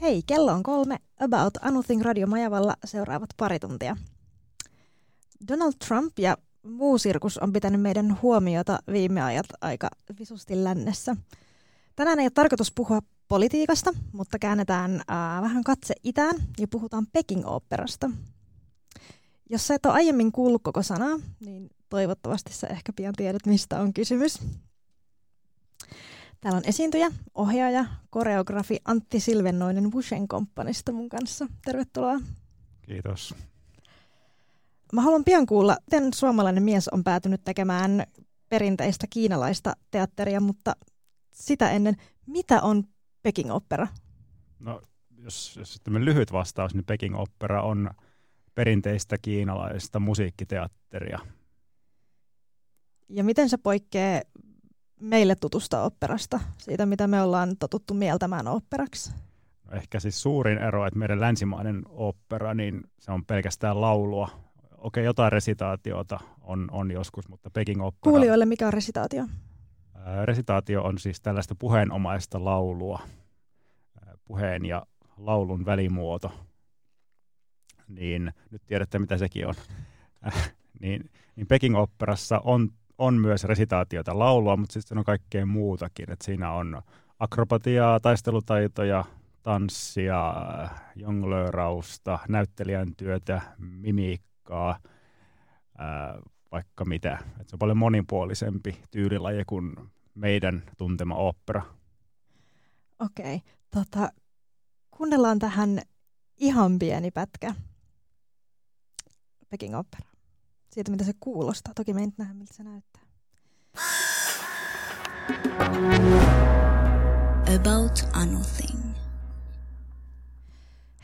Hei, kello on kolme. About Anything Radio Majavalla seuraavat pari tuntia. Donald Trump ja muu sirkus on pitänyt meidän huomiota viime ajat aika visusti lännessä. Tänään ei ole tarkoitus puhua politiikasta, mutta käännetään äh, vähän katse itään ja puhutaan Peking-oopperasta. Jos sä et ole aiemmin kuullut koko sanaa, niin toivottavasti sä ehkä pian tiedät, mistä on kysymys. Täällä on esiintyjä, ohjaaja, koreografi Antti Silvennoinen Wushen Companysta mun kanssa. Tervetuloa. Kiitos. Mä haluan pian kuulla, miten suomalainen mies on päätynyt tekemään perinteistä kiinalaista teatteria, mutta sitä ennen, mitä on Peking Opera? No, jos, jos lyhyt vastaus, niin Peking Opera on perinteistä kiinalaista musiikkiteatteria. Ja miten se poikkeaa meille tutusta operasta, siitä mitä me ollaan totuttu mieltämään operaksi? No, ehkä siis suurin ero, että meidän länsimainen opera, niin se on pelkästään laulua. Okei, jotain resitaatiota on, on joskus, mutta Peking Opera... Kuulijoille mikä on resitaatio? Resitaatio on siis tällaista puheenomaista laulua, puheen ja laulun välimuoto. Niin nyt tiedätte, mitä sekin on. Äh, niin, niin Peking Operassa on, on myös resitaatiota laulua, mutta sitten on kaikkea muutakin. Et siinä on akrobatiaa, taistelutaitoja, tanssia, jonglöörausta, näyttelijän työtä, mimiikkaa, ää, vaikka mitä. Et se on paljon monipuolisempi tyylilaji kuin meidän tuntema opera. Okei, tota, kuunnellaan tähän ihan pieni pätkä Peking Opera. Siitä, mitä se kuulostaa. Toki me ei nyt nähdä, miltä se näyttää. About Anything.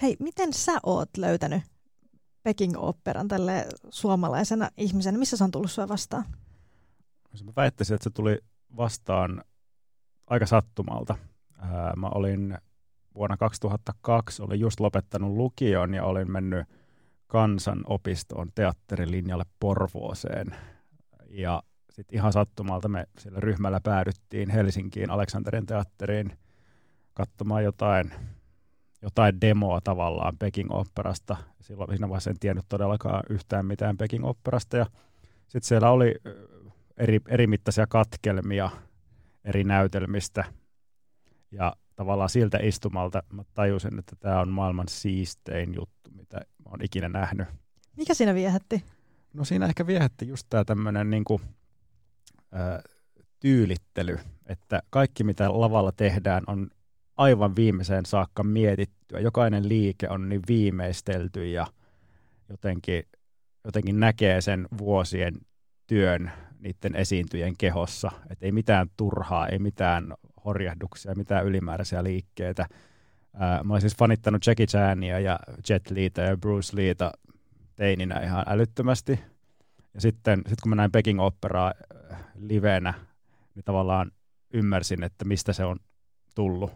Hei, miten sä oot löytänyt Peking Operan tälle suomalaisena ihmisenä? Missä se on tullut sua vastaan? Mä väittäisin, että se tuli vastaan aika sattumalta. Ää, mä olin vuonna 2002, olin just lopettanut lukion ja olin mennyt kansanopistoon teatterilinjalle Porvooseen. Ja sitten ihan sattumalta me sillä ryhmällä päädyttiin Helsinkiin Aleksanterin teatteriin katsomaan jotain, jotain demoa tavallaan Peking Operasta. Silloin siinä vaiheessa en tiennyt todellakaan yhtään mitään Peking Operasta. Ja sitten siellä oli eri, eri mittaisia katkelmia eri näytelmistä. Ja tavallaan siltä istumalta mä tajusin, että tämä on maailman siistein juttu, mitä mä oon ikinä nähnyt. Mikä siinä viehätti? No siinä ehkä viehätti just tämä tämmöinen niinku, ö, tyylittely, että kaikki mitä lavalla tehdään on aivan viimeiseen saakka mietittyä. Jokainen liike on niin viimeistelty ja jotenkin, jotenkin näkee sen vuosien työn niiden esiintyjen kehossa. Että ei mitään turhaa, ei mitään horjahduksia, mitään ylimääräisiä liikkeitä. Mä olen siis fanittanut Jackie Chania ja Jet Leeta ja Bruce Leeta teininä ihan älyttömästi. Ja sitten sit kun mä näin Peking Operaa livenä, niin tavallaan ymmärsin, että mistä se on tullut,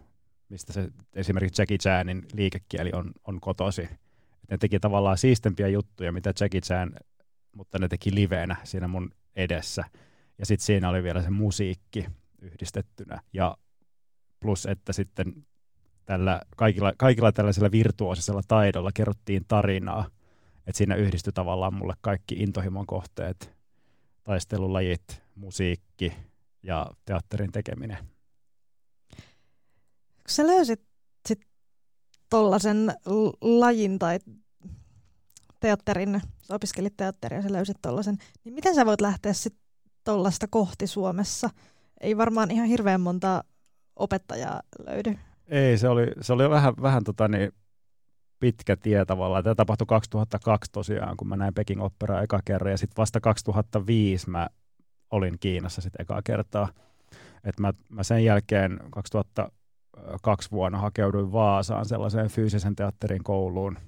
mistä se esimerkiksi Jackie Chanin liikekieli on, on kotosi. Et ne teki tavallaan siistempiä juttuja, mitä Jackie Chan, mutta ne teki livenä siinä mun edessä. Ja sitten siinä oli vielä se musiikki yhdistettynä. Ja plus, että sitten tällä, kaikilla, kaikilla tällaisella virtuoosisella taidolla kerrottiin tarinaa. Että siinä yhdistyi tavallaan mulle kaikki intohimon kohteet, taistelulajit, musiikki ja teatterin tekeminen. Kun sä löysit sit tollasen l- lajin tai teatterin, sä opiskelit teatteria ja sä löysit tollasen, niin miten sä voit lähteä sit tollasta kohti Suomessa? Ei varmaan ihan hirveän monta opettajaa löydy. Ei, se oli, se oli vähän, vähän tota niin, pitkä tie tavallaan. Tämä tapahtui 2002 tosiaan, kun mä näin Peking Operaa eka kerran, ja sitten vasta 2005 mä olin Kiinassa sitten ekaa kertaa. Et mä, mä sen jälkeen 2002 vuonna hakeuduin Vaasaan sellaiseen fyysisen teatterin kouluun,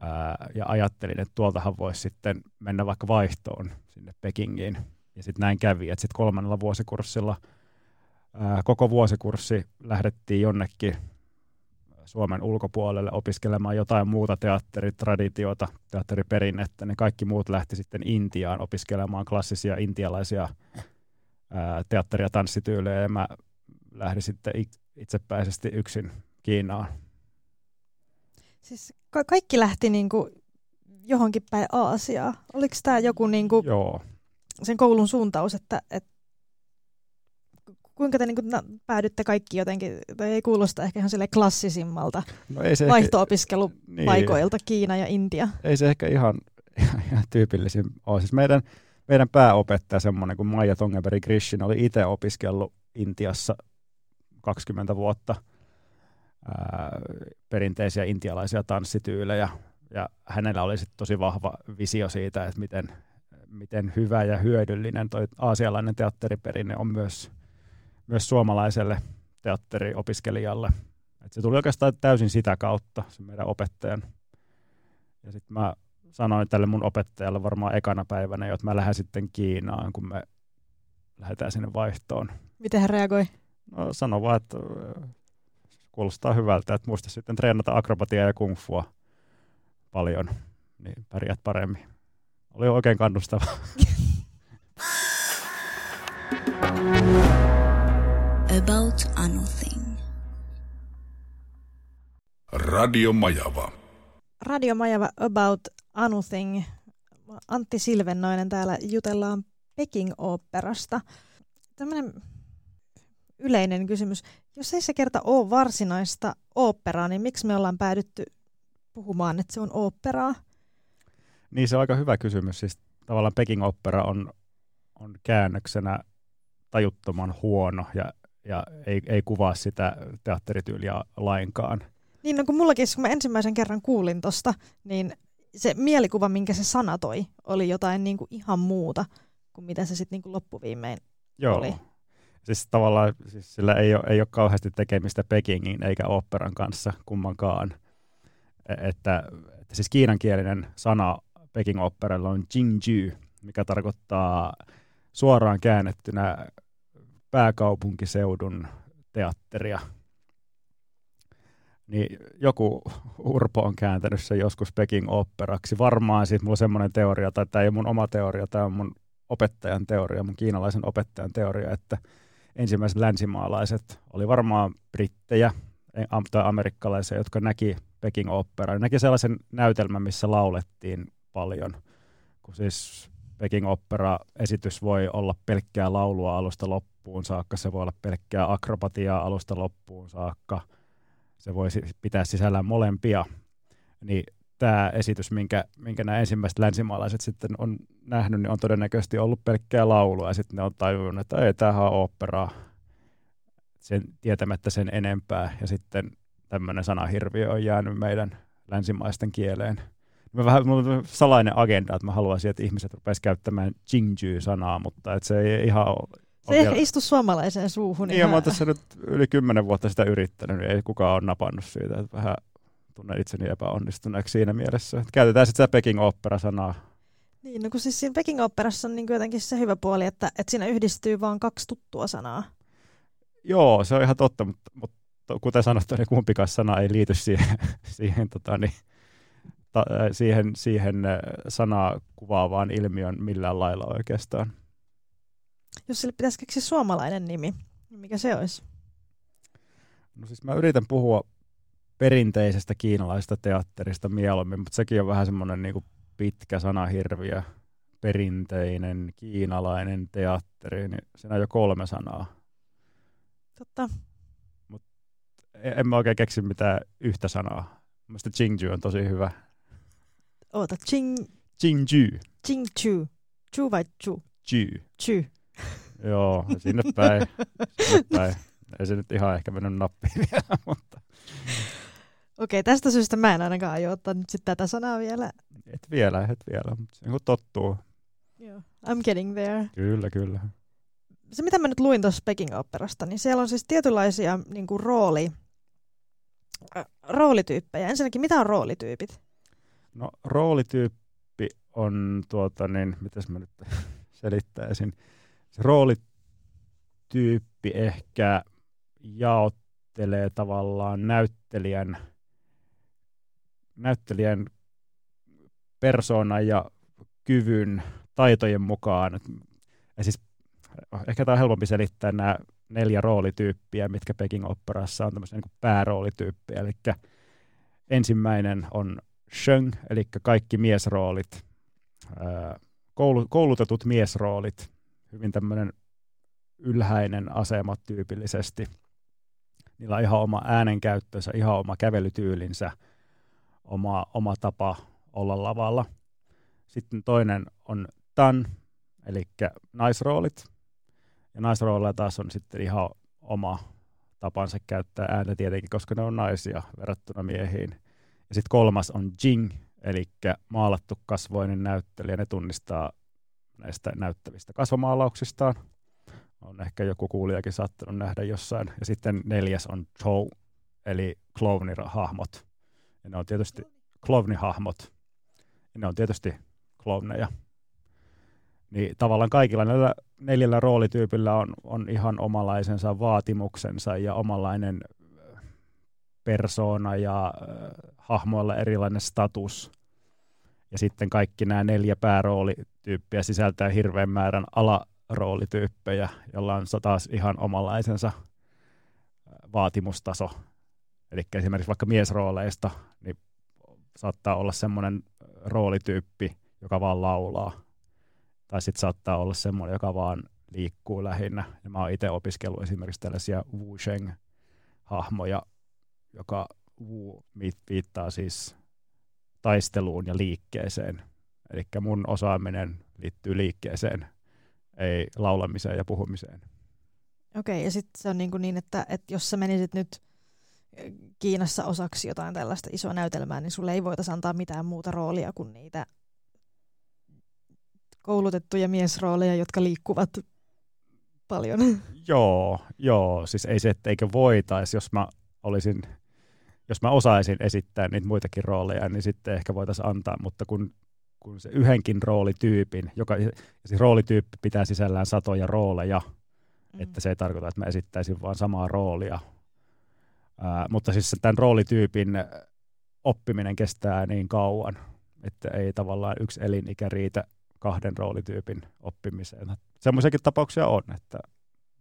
ää, ja ajattelin, että tuoltahan voisi sitten mennä vaikka vaihtoon sinne Pekingiin. Ja sitten näin kävi, että sitten kolmannella vuosikurssilla ää, koko vuosikurssi lähdettiin jonnekin Suomen ulkopuolelle opiskelemaan jotain muuta teatteritraditiota, teatteriperinnettä, niin kaikki muut lähti sitten Intiaan opiskelemaan klassisia intialaisia ää, teatteri- ja tanssityylejä, ja mä lähdin sitten itsepäisesti yksin Kiinaan. Siis ka- kaikki lähti niinku johonkin päin Aasiaa. Oliko tämä joku niinku Joo. sen koulun suuntaus, että, että kuinka te niinku päädytte kaikki jotenkin, tai ei kuulosta ehkä ihan sille klassisimmalta no ei se vaihto-opiskelupaikoilta niin, Kiina ja Intia? Ei se ehkä ihan, ihan, ihan tyypillisin ole. Siis meidän, meidän pääopettaja, semmoinen kuin Maija Tongenberg Grishin, oli itse opiskellut Intiassa 20 vuotta ää, perinteisiä intialaisia tanssityylejä, ja hänellä oli sit tosi vahva visio siitä, että miten, miten hyvä ja hyödyllinen toi aasialainen teatteriperinne on myös, myös suomalaiselle teatteriopiskelijalle. Et se tuli oikeastaan täysin sitä kautta, se meidän opettajan. Ja sitten mä sanoin tälle mun opettajalle varmaan ekana päivänä, että mä lähden sitten Kiinaan, kun me lähdetään sinne vaihtoon. Miten hän reagoi? No sano vaan, että kuulostaa hyvältä, että muista sitten treenata akrobatiaa ja kungfua paljon, niin pärjät paremmin. Oli oikein kannustava. About anything. Radio Majava. Radio Majava About Anything. Antti Silvennoinen täällä jutellaan Peking-oopperasta. Tämmöinen yleinen kysymys. Jos ei se kerta ole varsinaista oopperaa, niin miksi me ollaan päädytty puhumaan, että se on oopperaa? Niin se on aika hyvä kysymys. Siis tavallaan Peking opera on, on käännöksenä tajuttoman huono ja, ja ei, ei kuvaa sitä teatterityyliä lainkaan. Niin, no kun mullakin, kun mä ensimmäisen kerran kuulin tosta, niin se mielikuva, minkä se sanatoi, oli jotain niin kuin ihan muuta kuin mitä se sitten niin loppuviimein Joo. oli. Siis tavallaan siis sillä ei ole, ei ole kauheasti tekemistä Pekingin eikä operan kanssa kummankaan. E, että, että siis kiinankielinen sana Peking operalla on Jingju, mikä tarkoittaa suoraan käännettynä pääkaupunkiseudun teatteria. Niin joku Urpo on kääntänyt sen joskus Peking operaksi. Varmaan siitä mulla on semmoinen teoria, tai tämä ei ole mun oma teoria, tämä on mun opettajan teoria, mun kiinalaisen opettajan teoria, että ensimmäiset länsimaalaiset oli varmaan brittejä tai amerikkalaisia, jotka näki Peking Opera. Näki sellaisen näytelmän, missä laulettiin paljon, kun siis Peking Opera-esitys voi olla pelkkää laulua alusta loppuun saakka, se voi olla pelkkää akrobatiaa alusta loppuun saakka, se voi pitää sisällään molempia. Niin tämä esitys, minkä, minkä nämä ensimmäiset länsimaalaiset sitten on nähnyt, niin on todennäköisesti ollut pelkkää laulua, ja sitten ne on tajunnut, että ei, tämähän on operaa, sen, tietämättä sen enempää, ja sitten tämmöinen sanahirviö on jäänyt meidän länsimaisten kieleen. Mä vähän, mulla on salainen agenda, että mä haluaisin, että ihmiset rupeaisivat käyttämään Jingju-sanaa, mutta että se ei ihan ole se ei vielä... istu suomalaiseen suuhun. Niin, ihan... mä oon tässä nyt yli kymmenen vuotta sitä yrittänyt, niin ei kukaan ole napannut siitä. Että vähän tunnen itseni epäonnistuneeksi siinä mielessä. Käytetään sitten sitä Peking Opera-sanaa. Niin, no kun siis siinä Peking Operassa on niin jotenkin se hyvä puoli, että, että siinä yhdistyy vain kaksi tuttua sanaa. Joo, se on ihan totta, mutta, mutta kuten sanottu, niin kumpikaan sana ei liity siihen, siihen, tota, niin, ta, siihen, siihen sanaa kuvaavaan ilmiön millään lailla oikeastaan. Jos sille pitäisi keksiä suomalainen nimi, niin mikä se olisi? No siis mä yritän puhua perinteisestä kiinalaisesta teatterista mieluummin, mutta sekin on vähän semmoinen niin pitkä sanahirviö. Perinteinen kiinalainen teatteri, niin siinä on jo kolme sanaa. Totta. Mut en mä oikein keksi mitään yhtä sanaa. Mielestäni Jingju on tosi hyvä. Oota, Jing... Jingju. Jingju. Chu vai chu? Ju. Chu. Joo, sinne päin. sinne päin. Ei se nyt ihan ehkä mennyt nappiin vielä, mutta... Okei, tästä syystä mä en ainakaan aio ottaa nyt sit tätä sanaa vielä. Et vielä, et vielä, mutta se kun tottuu. Joo, I'm getting there. Kyllä, kyllä. Se mitä mä nyt luin tuossa Peking Operasta, niin siellä on siis tietynlaisia niin kuin rooli, äh, roolityyppejä. Ensinnäkin, mitä on roolityypit? No roolityyppi on tuota niin, mitäs mä nyt selittäisin. Se roolityyppi ehkä jaottuu määrittelee tavallaan näyttelijän, näyttelijän persoonan ja kyvyn taitojen mukaan. Ja siis ehkä tämä on helpompi selittää nämä neljä roolityyppiä, mitkä Peking Operassa on tämmöisiä niin pääroolityyppejä. Eli ensimmäinen on Sheng, eli kaikki miesroolit, koulutetut miesroolit, hyvin tämmöinen ylhäinen asema tyypillisesti. Niillä on ihan oma äänenkäyttönsä, ihan oma kävelytyylinsä, oma, oma tapa olla lavalla. Sitten toinen on Tan, eli naisroolit. Ja naisrooleilla taas on sitten ihan oma tapansa käyttää ääntä tietenkin, koska ne on naisia verrattuna miehiin. Ja sitten kolmas on Jing, eli maalattu kasvoinen näyttelijä. Ne tunnistaa näistä näyttävistä kasvomaalauksistaan. On ehkä joku kuulijakin saattanut nähdä jossain. Ja sitten neljäs on Chow, eli klownihahmot. Ja ne on tietysti klownihahmot. Ja ne on tietysti klowneja. Niin tavallaan kaikilla näillä neljällä roolityypillä on, on ihan omalaisensa vaatimuksensa ja omanlainen persoona ja äh, hahmoilla erilainen status. Ja sitten kaikki nämä neljä pääroolityyppiä sisältää hirveän määrän alaroolityyppejä, jolla on taas ihan omanlaisensa vaatimustaso. Eli esimerkiksi vaikka miesrooleista, niin saattaa olla semmoinen roolityyppi, joka vaan laulaa. Tai sitten saattaa olla semmoinen, joka vaan liikkuu lähinnä. Ja mä oon itse opiskellut esimerkiksi tällaisia Wu Sheng-hahmoja, joka Wu viittaa siis taisteluun ja liikkeeseen. Eli mun osaaminen liittyy liikkeeseen, ei laulamiseen ja puhumiseen. Okei, ja sitten se on niin, niin että, että jos sä menisit nyt Kiinassa osaksi jotain tällaista isoa näytelmää, niin sulle ei voitaisi antaa mitään muuta roolia kuin niitä koulutettuja miesrooleja, jotka liikkuvat paljon. Joo, joo. Siis ei se, etteikö voitaisi, jos mä olisin, jos mä osaisin esittää niitä muitakin rooleja, niin sitten ehkä voitaisiin antaa, mutta kun, kun se yhdenkin roolityypin, joka siis roolityyppi pitää sisällään satoja rooleja, mm. että se ei tarkoita, että mä esittäisin vaan samaa roolia. Mutta siis tämän roolityypin oppiminen kestää niin kauan, että ei tavallaan yksi elinikä riitä kahden roolityypin oppimiseen. Semmoisiakin tapauksia on, että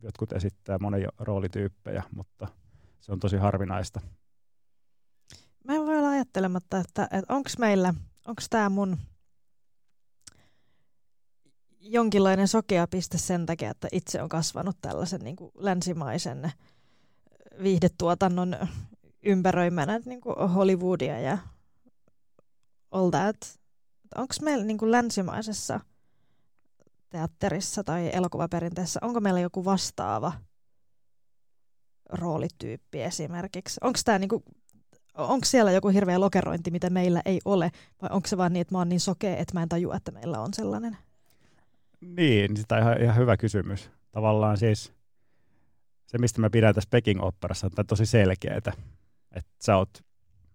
jotkut esittää monen roolityyppejä, mutta se on tosi harvinaista. Mä en voi olla ajattelematta, että, että onko meillä, onko tämä mun jonkinlainen sokea piste sen takia, että itse on kasvanut tällaisen niin kuin länsimaisen viihdetuotannon ympäröimänä niin kuin Hollywoodia ja all that. Onko meillä niin kuin länsimaisessa teatterissa tai elokuvaperinteessä, onko meillä joku vastaava roolityyppi esimerkiksi? Onko tämä niinku, onko siellä joku hirveä lokerointi, mitä meillä ei ole, vai onko se vaan niin, että mä oon niin sokea, että mä en tajua, että meillä on sellainen? Niin, sitä on ihan, ihan hyvä kysymys. Tavallaan siis se, mistä mä pidän tässä Peking operassa, on tosi selkeää, että sä oot,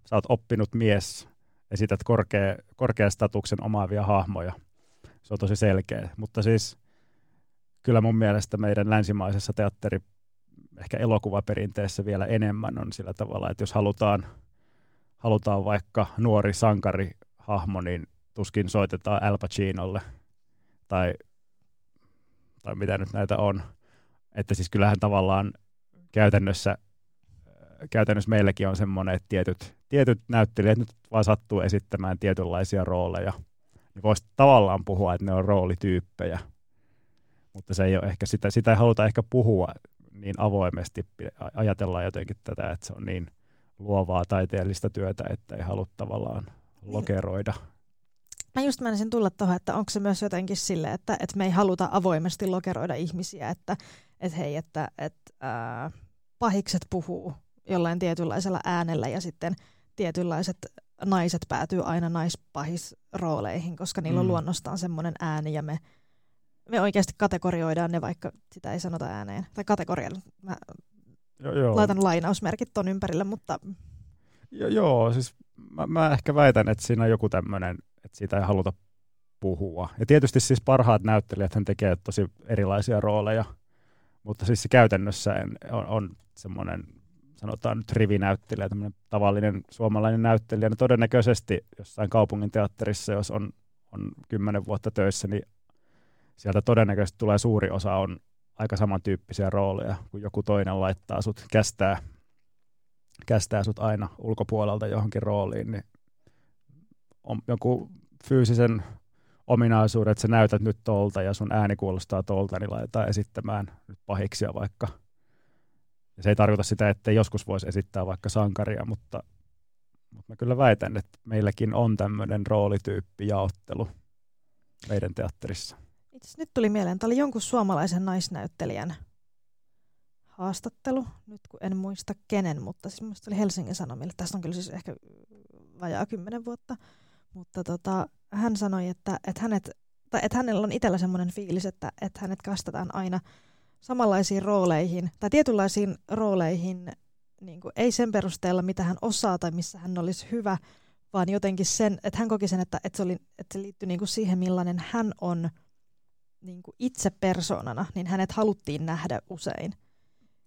sä oot oppinut mies, esität korkea, korkean statuksen omaavia hahmoja. Se on tosi selkeä. Mutta siis kyllä mun mielestä meidän länsimaisessa teatteri, ehkä elokuvaperinteessä vielä enemmän on sillä tavalla, että jos halutaan, halutaan vaikka nuori sankarihahmo, niin tuskin soitetaan Al Pacinolle tai, tai mitä nyt näitä on. Että siis kyllähän tavallaan käytännössä käytännössä meilläkin on semmoinen, että tietyt, tietyt näyttelijät nyt vaan sattuu esittämään tietynlaisia rooleja. Niin voisi tavallaan puhua, että ne on roolityyppejä, mutta se ei ole ehkä sitä, sitä ei haluta ehkä puhua niin avoimesti, ajatellaan jotenkin tätä, että se on niin luovaa taiteellista työtä, että ei halua tavallaan niin. lokeroida. Mä just menisin tulla tuohon, että onko se myös jotenkin sille, että, että me ei haluta avoimesti lokeroida ihmisiä, että, että hei, että, että ää, pahikset puhuu jollain tietynlaisella äänellä ja sitten tietynlaiset naiset päätyy aina naispahisrooleihin, koska niillä on mm. luonnostaan semmoinen ääni ja me, me oikeasti kategorioidaan ne, vaikka sitä ei sanota ääneen. Tai kategorialla. Mä joo, joo. laitan lainausmerkit ton ympärille, mutta... Jo, joo, siis mä, mä ehkä väitän, että siinä on joku tämmöinen, että siitä ei haluta puhua. Ja tietysti siis parhaat näyttelijät hän tekee tosi erilaisia rooleja, mutta siis se käytännössä on, on semmoinen sanotaan nyt rivinäyttelijä, tämmöinen tavallinen suomalainen näyttelijä, niin todennäköisesti jossain kaupungin teatterissa, jos on, on kymmenen vuotta töissä, niin sieltä todennäköisesti tulee suuri osa on aika samantyyppisiä rooleja, kun joku toinen laittaa sut, kästää, kästää sut aina ulkopuolelta johonkin rooliin, niin on joku fyysisen ominaisuuden, että sä näytät nyt tolta ja sun ääni kuulostaa tolta, niin laitetaan esittämään nyt pahiksia vaikka. Ja se ei tarkoita sitä, että joskus voisi esittää vaikka sankaria, mutta, mutta mä kyllä väitän, että meilläkin on tämmöinen roolityyppi jaottelu meidän teatterissa. Itse nyt tuli mieleen, että oli jonkun suomalaisen naisnäyttelijän haastattelu, nyt kun en muista kenen, mutta siis muista oli Helsingin Sanomille. Tästä on kyllä siis ehkä vajaa kymmenen vuotta. Mutta tota, hän sanoi, että, että, hänet, tai että hänellä on itsellä semmoinen fiilis, että, että hänet kastetaan aina samanlaisiin rooleihin, tai tietynlaisiin rooleihin, niin kuin, ei sen perusteella, mitä hän osaa tai missä hän olisi hyvä, vaan jotenkin sen, että hän koki sen, että, että se, oli, että se liittyi niin kuin siihen, millainen hän on niin kuin itse persoonana, niin hänet haluttiin nähdä usein.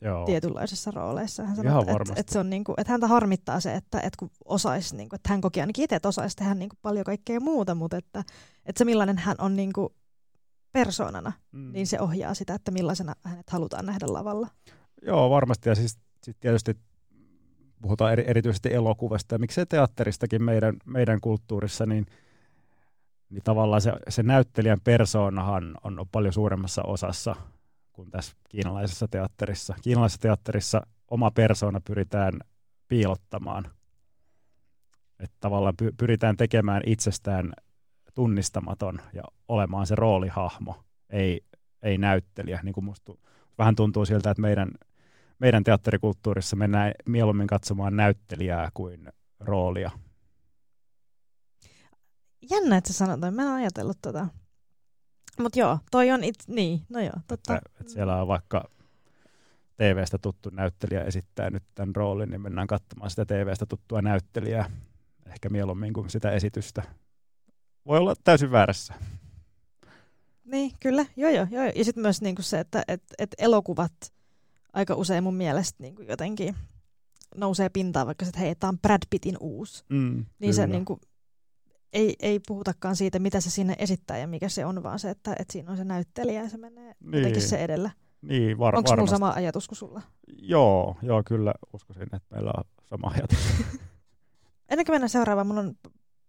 Joo. tietynlaisissa rooleissa. Hän sanoi, että, että, että, se on niin kuin, että häntä harmittaa se, että, että kun osaisi, niin kuin, että hän koki ainakin itse, että osaisi tehdä niin kuin paljon kaikkea muuta, mutta että, että se millainen hän on niin kuin persoonana, mm. niin se ohjaa sitä, että millaisena hänet halutaan nähdä lavalla. Joo, varmasti. Ja siis sit tietysti puhutaan eri, erityisesti elokuvasta ja miksei teatteristakin meidän, meidän kulttuurissa, niin, niin tavallaan se, se näyttelijän persoonahan on, on paljon suuremmassa osassa kuin tässä kiinalaisessa teatterissa. Kiinalaisessa teatterissa oma persoona pyritään piilottamaan. Että tavallaan pyritään tekemään itsestään tunnistamaton ja olemaan se roolihahmo, ei, ei näyttelijä. Niin kuin musta vähän tuntuu siltä, että meidän, meidän teatterikulttuurissa mennään mieluummin katsomaan näyttelijää kuin roolia. Jännä, että sä sanot, mä en ajatellut tota. Mutta joo, toi on it, niin, no joo, totta. Että, että siellä on vaikka TV-stä tuttu näyttelijä esittää nyt tämän roolin, niin mennään katsomaan sitä TV-stä tuttua näyttelijää, ehkä mieluummin kuin sitä esitystä. Voi olla täysin väärässä. Niin, kyllä, joo joo. joo. Ja sitten myös niinku se, että et, et elokuvat aika usein mun mielestä niinku jotenkin nousee pintaan, vaikka se, että hei, tämä on Brad Pittin uusi. Mm, niin kyllä. se niinku, ei, ei puhutakaan siitä, mitä se sinne esittää ja mikä se on, vaan se, että, että siinä on se näyttelijä ja se menee niin. jotenkin se edellä. Niin, var- Onko mulla sama ajatus kuin sulla? Joo, joo, kyllä uskoisin, että meillä on sama ajatus. Ennen kuin mennään seuraavaan, mun on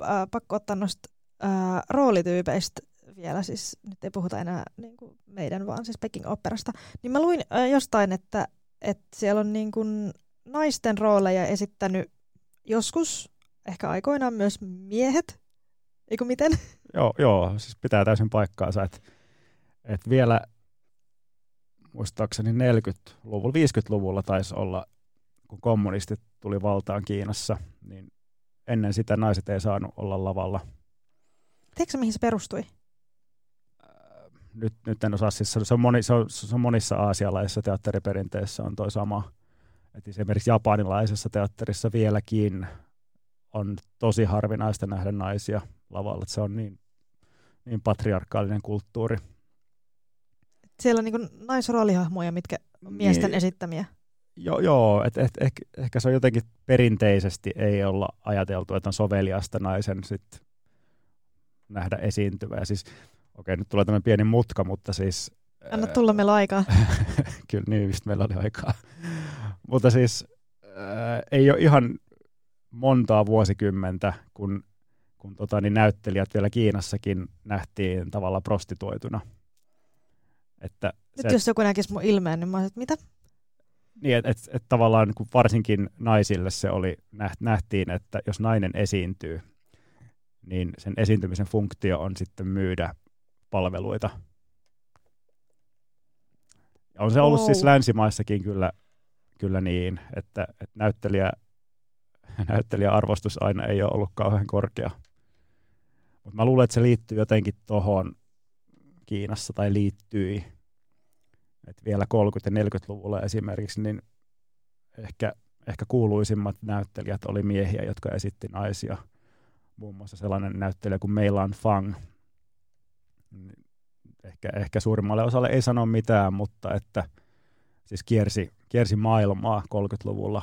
äh, pakko ottaa noista äh, roolityypeistä vielä, siis nyt ei puhuta enää niin kuin meidän, vaan siis Peking Operasta, niin mä luin äh, jostain, että, että siellä on niin kuin naisten rooleja esittänyt joskus, ehkä aikoinaan myös miehet, Eikö miten? Joo, joo, siis pitää täysin paikkaansa, että, että vielä muistaakseni 40-luvulla, 50-luvulla taisi olla, kun kommunistit tuli valtaan Kiinassa, niin ennen sitä naiset ei saanut olla lavalla. Tiedätkö mihin se perustui? Äh, nyt, nyt en osaa, siis se on, moni, se on, se on monissa aasialaisissa teatteriperinteissä on toi sama. Et esimerkiksi japanilaisessa teatterissa vieläkin on tosi harvinaista nähdä naisia lavalla. Se on niin, niin patriarkaalinen kulttuuri. Siellä on niin naisroolihahmoja, mitkä on miesten niin, esittämiä. Joo, joo et, et, ehkä, ehkä se on jotenkin perinteisesti ei olla ajateltu, että on soveliasta naisen sit nähdä esiintyvää. Siis, okei, nyt tulee tämmöinen pieni mutka, mutta siis... Anna tulla meillä aikaa. kyllä, niin just meillä oli aikaa. mutta siis äh, ei ole ihan montaa vuosikymmentä, kun kun tota, niin näyttelijät vielä Kiinassakin nähtiin tavallaan prostituoituna. Että Nyt se, jos joku näkisi mun ilmeen, niin mä olisin, että mitä? Niin, että et, et tavallaan kun varsinkin naisille se oli, nähtiin, että jos nainen esiintyy, niin sen esiintymisen funktio on sitten myydä palveluita. On se ollut oh. siis länsimaissakin kyllä, kyllä niin, että, että näyttelijä, näyttelijäarvostus aina ei ole ollut kauhean korkea. Mutta mä luulen, että se liittyy jotenkin tuohon Kiinassa tai liittyi. Et vielä 30- ja 40-luvulla esimerkiksi, niin ehkä, ehkä kuuluisimmat näyttelijät oli miehiä, jotka esitti naisia. Muun muassa sellainen näyttelijä kuin Meilan Fang. Ehkä, ehkä suurimmalle osalle ei sano mitään, mutta että siis kiersi, kiersi maailmaa 30-luvulla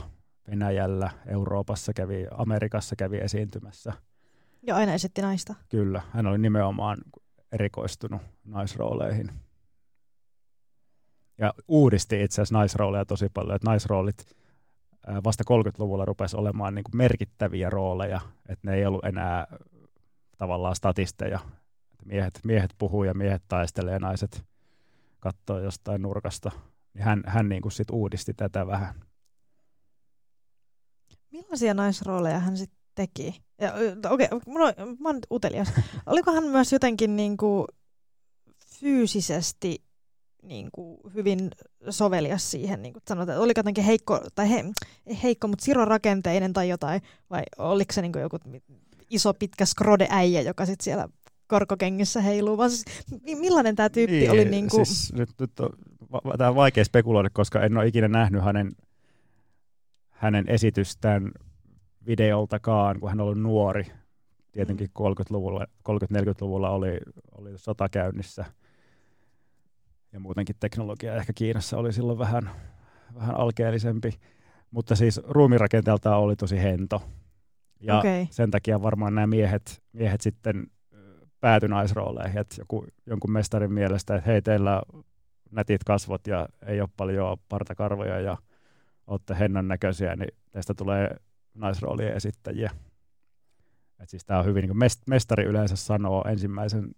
Venäjällä, Euroopassa kävi, Amerikassa kävi esiintymässä. Ja aina esitti naista. Kyllä, hän oli nimenomaan erikoistunut naisrooleihin. Ja uudisti itse asiassa naisrooleja tosi paljon, että naisroolit vasta 30-luvulla rupesi olemaan niin kuin merkittäviä rooleja, että ne ei ollut enää tavallaan statisteja. Miehet, miehet puhuu ja miehet taistelee ja naiset katsoo jostain nurkasta. Niin hän, hän niin kuin sit uudisti tätä vähän. Millaisia naisrooleja hän sitten teki? Ja, okei, okay, mä oon utelias. Oliko hän myös jotenkin niin kuin fyysisesti niin kuin hyvin sovelias siihen, niin kuin sanotaan, että oliko jotenkin heikko, tai he, heikko, mutta sirorakenteinen tai jotain, vai oliko se niin kuin joku iso pitkä skrode-äijä, joka sitten siellä korkokengissä heiluu, vaan siis, millainen tämä tyyppi niin, oli? Niin kuin... siis, nyt, nyt on, tämä on vaikea spekuloida, koska en ole ikinä nähnyt hänen, hänen esitystään videoltakaan, kun hän ollut nuori. Tietenkin 30-luvulla, 30-40-luvulla oli, oli sota käynnissä. Ja muutenkin teknologia ehkä Kiinassa oli silloin vähän, vähän alkeellisempi. Mutta siis ruumirakenteeltaan oli tosi hento. Ja okay. sen takia varmaan nämä miehet, miehet sitten päätyi naisrooleihin. Että joku, jonkun mestarin mielestä, että hei, teillä nätit kasvot ja ei ole paljon partakarvoja ja olette hennon näköisiä, niin teistä tulee naisroolien esittäjiä. Et siis tämä on hyvin, niin mest, mestari yleensä sanoo ensimmäisen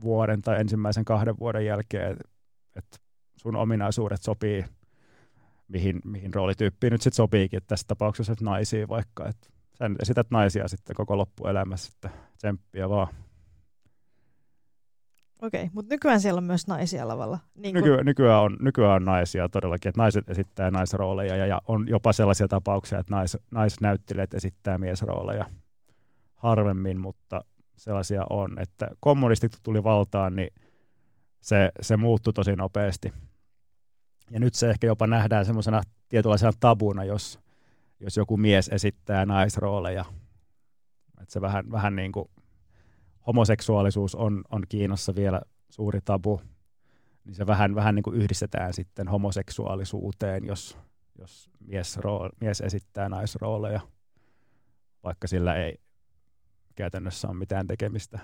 vuoden tai ensimmäisen kahden vuoden jälkeen, että et sun ominaisuudet sopii, mihin, mihin roolityyppiin nyt sitten sopiikin, tässä tapauksessa että naisia vaikka, että sä esität naisia sitten koko loppuelämässä, että tsemppiä vaan. Okei, okay, mutta nykyään siellä on myös naisia lavalla. Niin kun... Nyky- nykyään, on, nykyään on naisia todellakin, että naiset esittää naisrooleja ja, ja on jopa sellaisia tapauksia, että nais, naisnäyttelijät esittää miesrooleja harvemmin, mutta sellaisia on. Että kommunistit tuli valtaan, niin se, se muuttui tosi nopeasti. Ja nyt se ehkä jopa nähdään semmoisena tietynlaisena tabuna, jos, jos joku mies esittää naisrooleja. Että se vähän, vähän niin kuin homoseksuaalisuus on, on Kiinassa vielä suuri tabu, niin se vähän, vähän niin kuin yhdistetään sitten homoseksuaalisuuteen, jos, jos mies, rool, mies esittää naisrooleja, vaikka sillä ei käytännössä ole mitään tekemistä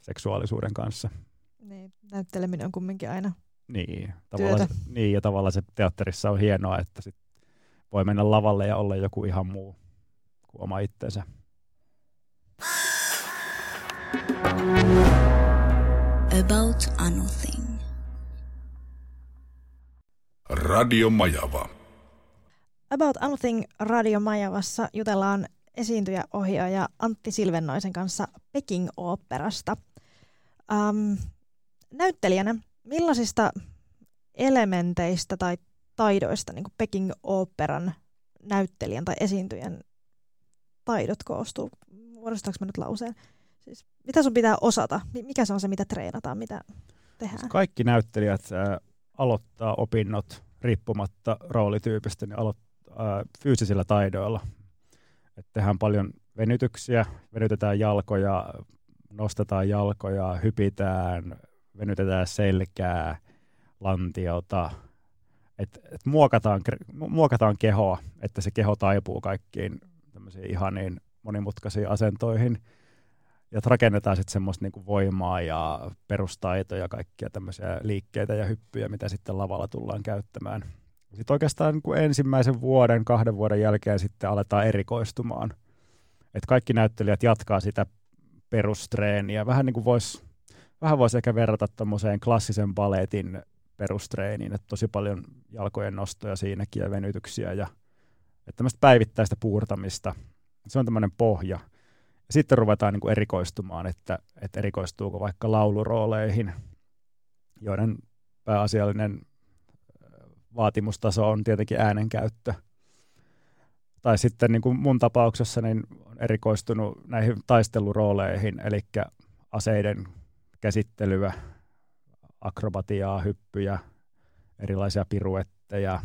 seksuaalisuuden kanssa. Niin, näytteleminen on kumminkin aina niin, tavallaan, se, niin, ja tavallaan se teatterissa on hienoa, että sit voi mennä lavalle ja olla joku ihan muu kuin oma itsensä. About Anything. Radio Majava. About Anything Radio Majavassa jutellaan esiintyjäohjaaja Antti Silvennoisen kanssa Peking Oopperasta. Um, näyttelijänä, millaisista elementeistä tai taidoista niin Peking Oopperan näyttelijän tai esiintyjän taidot koostuu? Muodostaako mä nyt lauseen? Siis, mitä sun pitää osata? Mikä se on se, mitä treenataan, mitä tehdään? Siis kaikki näyttelijät äh, aloittaa opinnot riippumatta roolityypistä, niin aloittaa äh, fyysisillä taidoilla. Et tehdään paljon venytyksiä, venytetään jalkoja, nostetaan jalkoja, hypitään, venytetään selkää, lantiota, et, et muokataan, muokataan kehoa, että se keho taipuu kaikkiin tämmöisiin ihaniin monimutkaisiin asentoihin – ja rakennetaan sitten semmoista niinku voimaa ja perustaitoja ja kaikkia tämmöisiä liikkeitä ja hyppyjä, mitä sitten lavalla tullaan käyttämään. Sitten oikeastaan niin kuin ensimmäisen vuoden, kahden vuoden jälkeen sitten aletaan erikoistumaan. Et kaikki näyttelijät jatkaa sitä perustreeniä. Vähän niin kuin vois, vähän voisi ehkä verrata tuommoiseen klassisen baletin perustreeniin, että tosi paljon jalkojen nostoja siinäkin ja venytyksiä ja että tämmöistä päivittäistä puurtamista. Se on tämmöinen pohja – ja sitten ruvetaan niin kuin erikoistumaan, että, että erikoistuuko vaikka laulurooleihin, joiden pääasiallinen vaatimustaso on tietenkin äänenkäyttö. Tai sitten niin kuin mun tapauksessa niin on erikoistunut näihin taistelurooleihin, eli aseiden käsittelyä, akrobatiaa, hyppyjä, erilaisia piruetteja,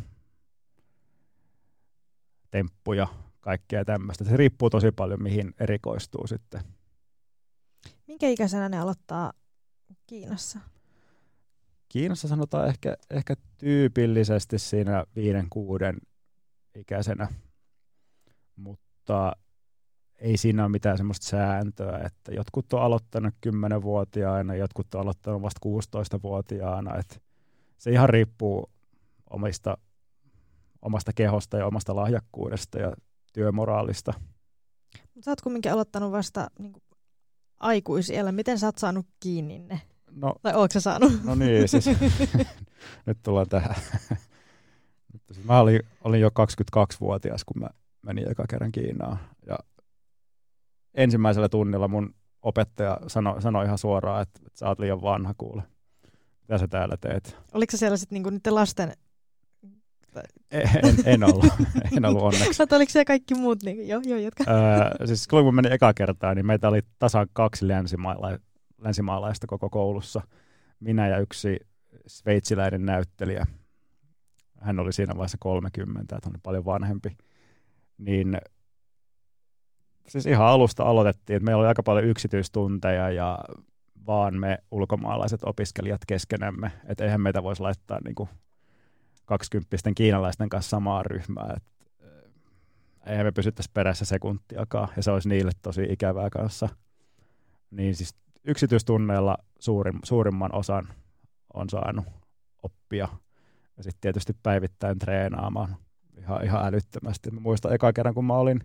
temppuja, kaikkea tämmöistä. Se riippuu tosi paljon, mihin erikoistuu sitten. Minkä ikäisenä ne aloittaa Kiinassa? Kiinassa sanotaan ehkä, ehkä tyypillisesti siinä viiden kuuden ikäisenä, mutta ei siinä ole mitään semmoista sääntöä, että jotkut on aloittanut 10-vuotiaana, jotkut on aloittanut vasta 16-vuotiaana, että se ihan riippuu omista, omasta kehosta ja omasta lahjakkuudesta ja työmoraalista. Sä oot kumminkin aloittanut vasta niin aikuisiellä. Miten sä oot saanut kiinni ne? No, tai ootko sä saanut? No niin, siis nyt tullaan tähän. Siis mä olin, olin jo 22-vuotias, kun mä menin eka kerran Kiinaan. Ja ensimmäisellä tunnilla mun opettaja sanoi, sanoi ihan suoraan, että, että sä oot liian vanha kuule. Mitä sä täällä teet? Oliko se siellä sitten niinku niiden lasten en, en ollut, en ollut onneksi. Sä oliko siellä kaikki muut, niin joo, joo, jotka. Öö, siis kun mä menin eka kertaa, niin meitä oli tasan kaksi länsimaala- länsimaalaista koko koulussa. Minä ja yksi sveitsiläinen näyttelijä. Hän oli siinä vaiheessa 30, että on paljon vanhempi. Niin siis ihan alusta aloitettiin, että meillä oli aika paljon yksityistunteja ja vaan me ulkomaalaiset opiskelijat keskenämme. Että eihän meitä voisi laittaa niin kuin kaksikymppisten kiinalaisten kanssa samaa ryhmää. Et, eh, eihän me pysyttäisi perässä sekuntiakaan, ja se olisi niille tosi ikävää kanssa. Niin siis yksityistunneilla suurin, suurimman osan on saanut oppia. Ja sitten tietysti päivittäin treenaamaan ihan, ihan älyttömästi. Mä muistan eka kerran, kun mä olin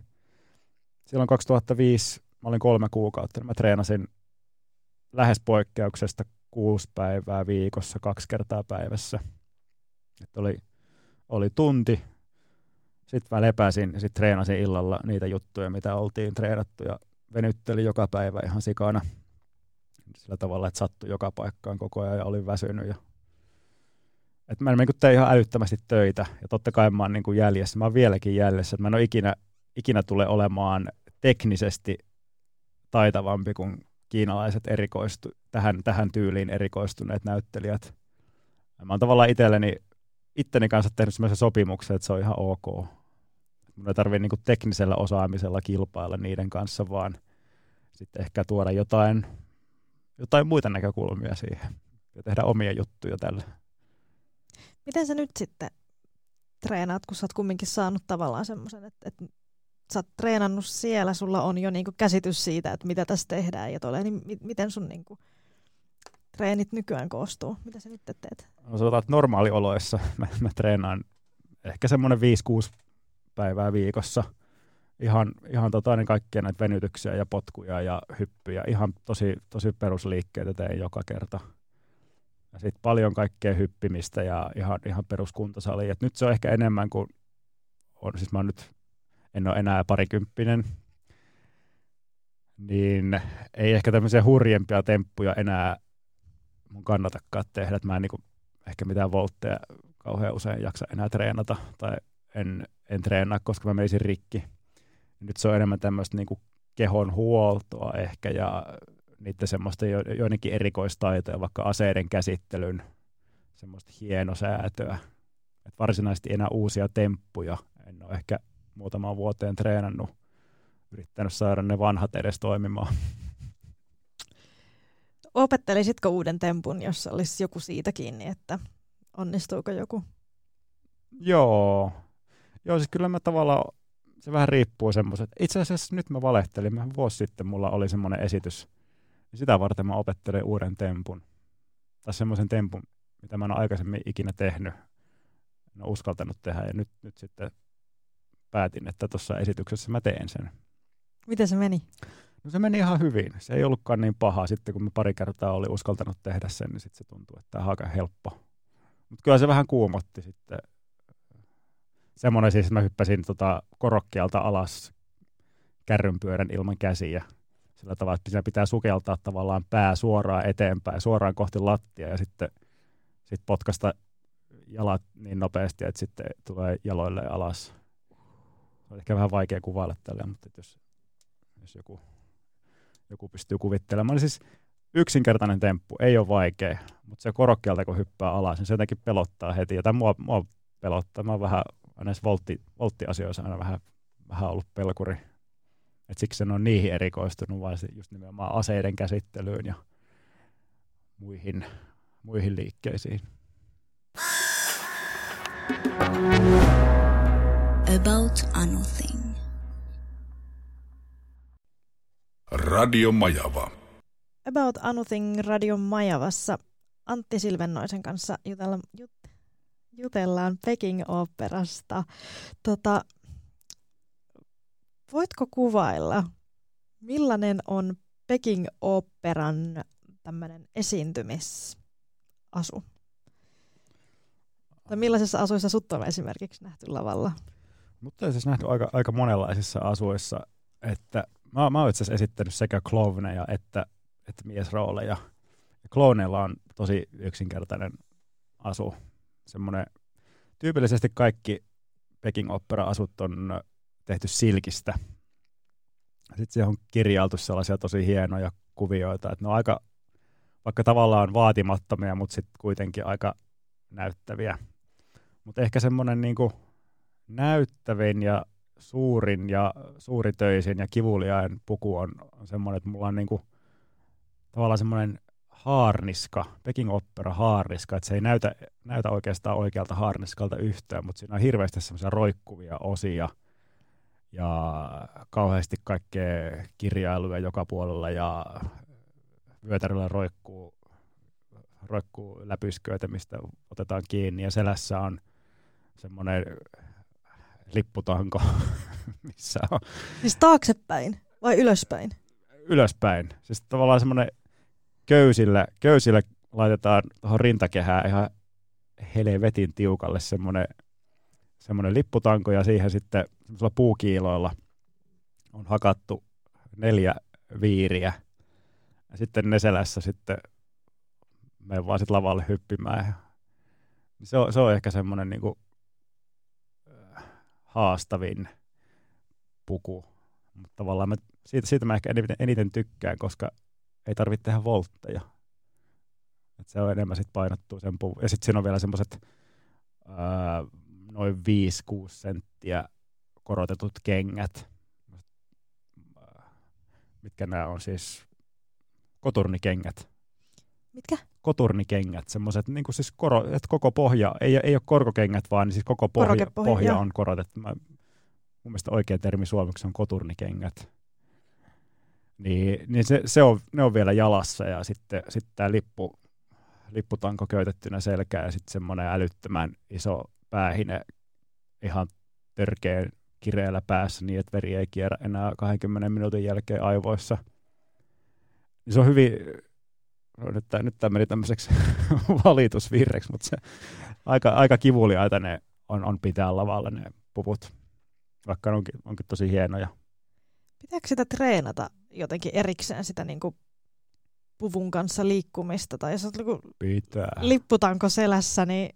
silloin 2005, mä olin kolme kuukautta, niin mä treenasin lähes poikkeuksesta kuusi päivää viikossa, kaksi kertaa päivässä – että oli, oli tunti, sitten mä lepäsin ja sitten treenasin illalla niitä juttuja, mitä oltiin treenattu ja venyttelin joka päivä ihan sikana. Sillä tavalla, että sattui joka paikkaan koko ajan ja olin väsynyt. Ja... Et mä niin tein ihan älyttömästi töitä ja totta kai mä oon niin jäljessä. Mä oon vieläkin jäljessä. Että mä en ole ikinä, ikinä tule olemaan teknisesti taitavampi kuin kiinalaiset erikoistu, tähän, tähän tyyliin erikoistuneet näyttelijät. Mä oon tavallaan itselleni itteni kanssa tehnyt sellaisen sopimuksen, että se on ihan ok. Mun ei tarvitse niin teknisellä osaamisella kilpailla niiden kanssa, vaan sitten ehkä tuoda jotain, jotain muita näkökulmia siihen ja tehdä omia juttuja tällä. Miten sä nyt sitten treenaat, kun sä oot kumminkin saanut tavallaan semmoisen, että, että sä oot treenannut siellä, sulla on jo niinku käsitys siitä, että mitä tässä tehdään ja tolle, niin miten sun niinku treenit nykyään koostuu? Mitä sä nyt teet? No sanotaan, että normaalioloissa mä, mä treenaan ehkä semmoinen 5-6 päivää viikossa. Ihan, ihan tota, niin kaikkia näitä venytyksiä ja potkuja ja hyppyjä. Ihan tosi, tosi perusliikkeitä teen joka kerta. Ja sitten paljon kaikkea hyppimistä ja ihan, ihan peruskuntosalia. Et nyt se on ehkä enemmän kuin on, siis mä nyt en ole enää parikymppinen, niin ei ehkä tämmöisiä hurjempia temppuja enää mun kannatakaan tehdä, mä en niin ehkä mitään voltteja kauhean usein jaksa enää treenata tai en, en treenaa, koska mä meisin rikki. Nyt se on enemmän tämmöistä niin kehon huoltoa ehkä ja niiden semmoista jo, joidenkin erikoistaitoja, vaikka aseiden käsittelyn semmoista hienosäätöä. Et varsinaisesti enää uusia temppuja. En ole ehkä muutamaan vuoteen treenannut, yrittänyt saada ne vanhat edes toimimaan opettelisitko uuden tempun, jos olisi joku siitä kiinni, että onnistuuko joku? Joo. Joo, siis kyllä mä tavallaan, se vähän riippuu semmoiset. Itse asiassa nyt mä valehtelin, mä vuosi sitten mulla oli semmoinen esitys, sitä varten mä opettelin uuden tempun. Tai semmoisen tempun, mitä mä en ole aikaisemmin ikinä tehnyt. En ole uskaltanut tehdä, ja nyt, nyt sitten päätin, että tuossa esityksessä mä teen sen. Miten se meni? No se meni ihan hyvin. Se ei ollutkaan niin paha. Sitten kun mä pari kertaa oli uskaltanut tehdä sen, niin sitten se tuntuu, että tämä on aika helppo. Mutta kyllä se vähän kuumotti sitten. Semmoinen siis, mä hyppäsin tota korokkeelta alas kärrynpyörän ilman käsiä. Sillä tavalla, että siinä pitää sukeltaa tavallaan pää suoraan eteenpäin, suoraan kohti lattia ja sitten sit potkasta jalat niin nopeasti, että sitten tulee jaloille alas. On ehkä vähän vaikea kuvailla tälle, mutta jos, jos joku joku pystyy kuvittelemaan. Siis yksinkertainen temppu, ei ole vaikea, mutta se korokkeelta kun hyppää alas, niin se jotenkin pelottaa heti. Ja mua, mua pelottaa. Mä oon vähän näissä voltti, volttiasioissa aina vähän, vähän ollut pelkuri. Et siksi en ole niihin erikoistunut, vaan just nimenomaan aseiden käsittelyyn ja muihin muihin liikkeisiin. About Anything. Radio Majava. About Anything radion Majavassa Antti Silvennoisen kanssa jutella, jut, jutellaan Peking Operasta. Tota, voitko kuvailla, millainen on Peking Operan tämmöinen esiintymisasu? Tai millaisissa asuissa sut on esimerkiksi nähty lavalla? Mutta on siis nähty aika, aika monenlaisissa asuissa, että mä, mä oon itse asiassa esittänyt sekä klovneja että, että miesrooleja. Ja klooneilla on tosi yksinkertainen asu. Semmoinen, tyypillisesti kaikki Peking Opera-asut on tehty silkistä. Sitten siihen on kirjailtu sellaisia tosi hienoja kuvioita, että ne on aika, vaikka tavallaan vaatimattomia, mutta sitten kuitenkin aika näyttäviä. Mutta ehkä semmoinen niinku näyttävin ja suurin ja suuritöisin ja kivuliain puku on, on semmoinen, että mulla on niinku tavallaan semmoinen haarniska, Peking Opera haarniska, että se ei näytä, näytä oikeastaan oikealta haarniskalta yhtään, mutta siinä on hirveästi semmoisia roikkuvia osia ja kauheasti kaikkea kirjailuja joka puolella ja vyötäröllä roikkuu, roikkuu läpysköitä, mistä otetaan kiinni ja selässä on semmoinen lipputanko, missä on Siis taaksepäin vai ylöspäin? ylöspäin. Siis tavallaan semmoinen köysillä, köysillä laitetaan tuohon rintakehään ihan helvetin tiukalle semmoinen, semmoinen lipputanko ja siihen sitten semmoisilla puukiiloilla on hakattu neljä viiriä. Ja sitten ne selässä sitten menen vaan sitten lavalle hyppimään. Se on, se on ehkä semmoinen niinku, haastavin puku. Mutta tavallaan mä, siitä, siitä mä ehkä eniten, eniten tykkään, koska ei tarvitse tehdä voltteja. Et se on enemmän sit painottuu sen puvun. Ja sitten siinä on vielä semmoiset noin 5-6 senttiä korotetut kengät. Mitkä nämä on siis koturnikengät. Mitkä? Koturnikengät, semmoiset niin siis koro, että koko pohja, ei, ei ole korkokengät, vaan siis koko pohja, pohja on korotettu. Mä, mun mielestä oikea termi suomeksi on koturnikengät. Niin, niin se, se on, ne on vielä jalassa ja sitten, sitten tämä lippu, lipputanko köytettynä selkään ja sitten semmoinen älyttömän iso päähine ihan törkeän kireellä päässä niin, että veri ei kierrä enää 20 minuutin jälkeen aivoissa. Niin se on hyvin, no nyt, tää, nyt tämä meni tämmöiseksi valitusvirreksi, mutta se aika, aika kivuliaita ne on, on pitää lavalla ne puvut, vaikka ne onkin, onkin tosi hienoja. Pitääkö sitä treenata jotenkin erikseen sitä niin kuin puvun kanssa liikkumista? Tai jos olet niin Pitää. lipputanko selässä, niin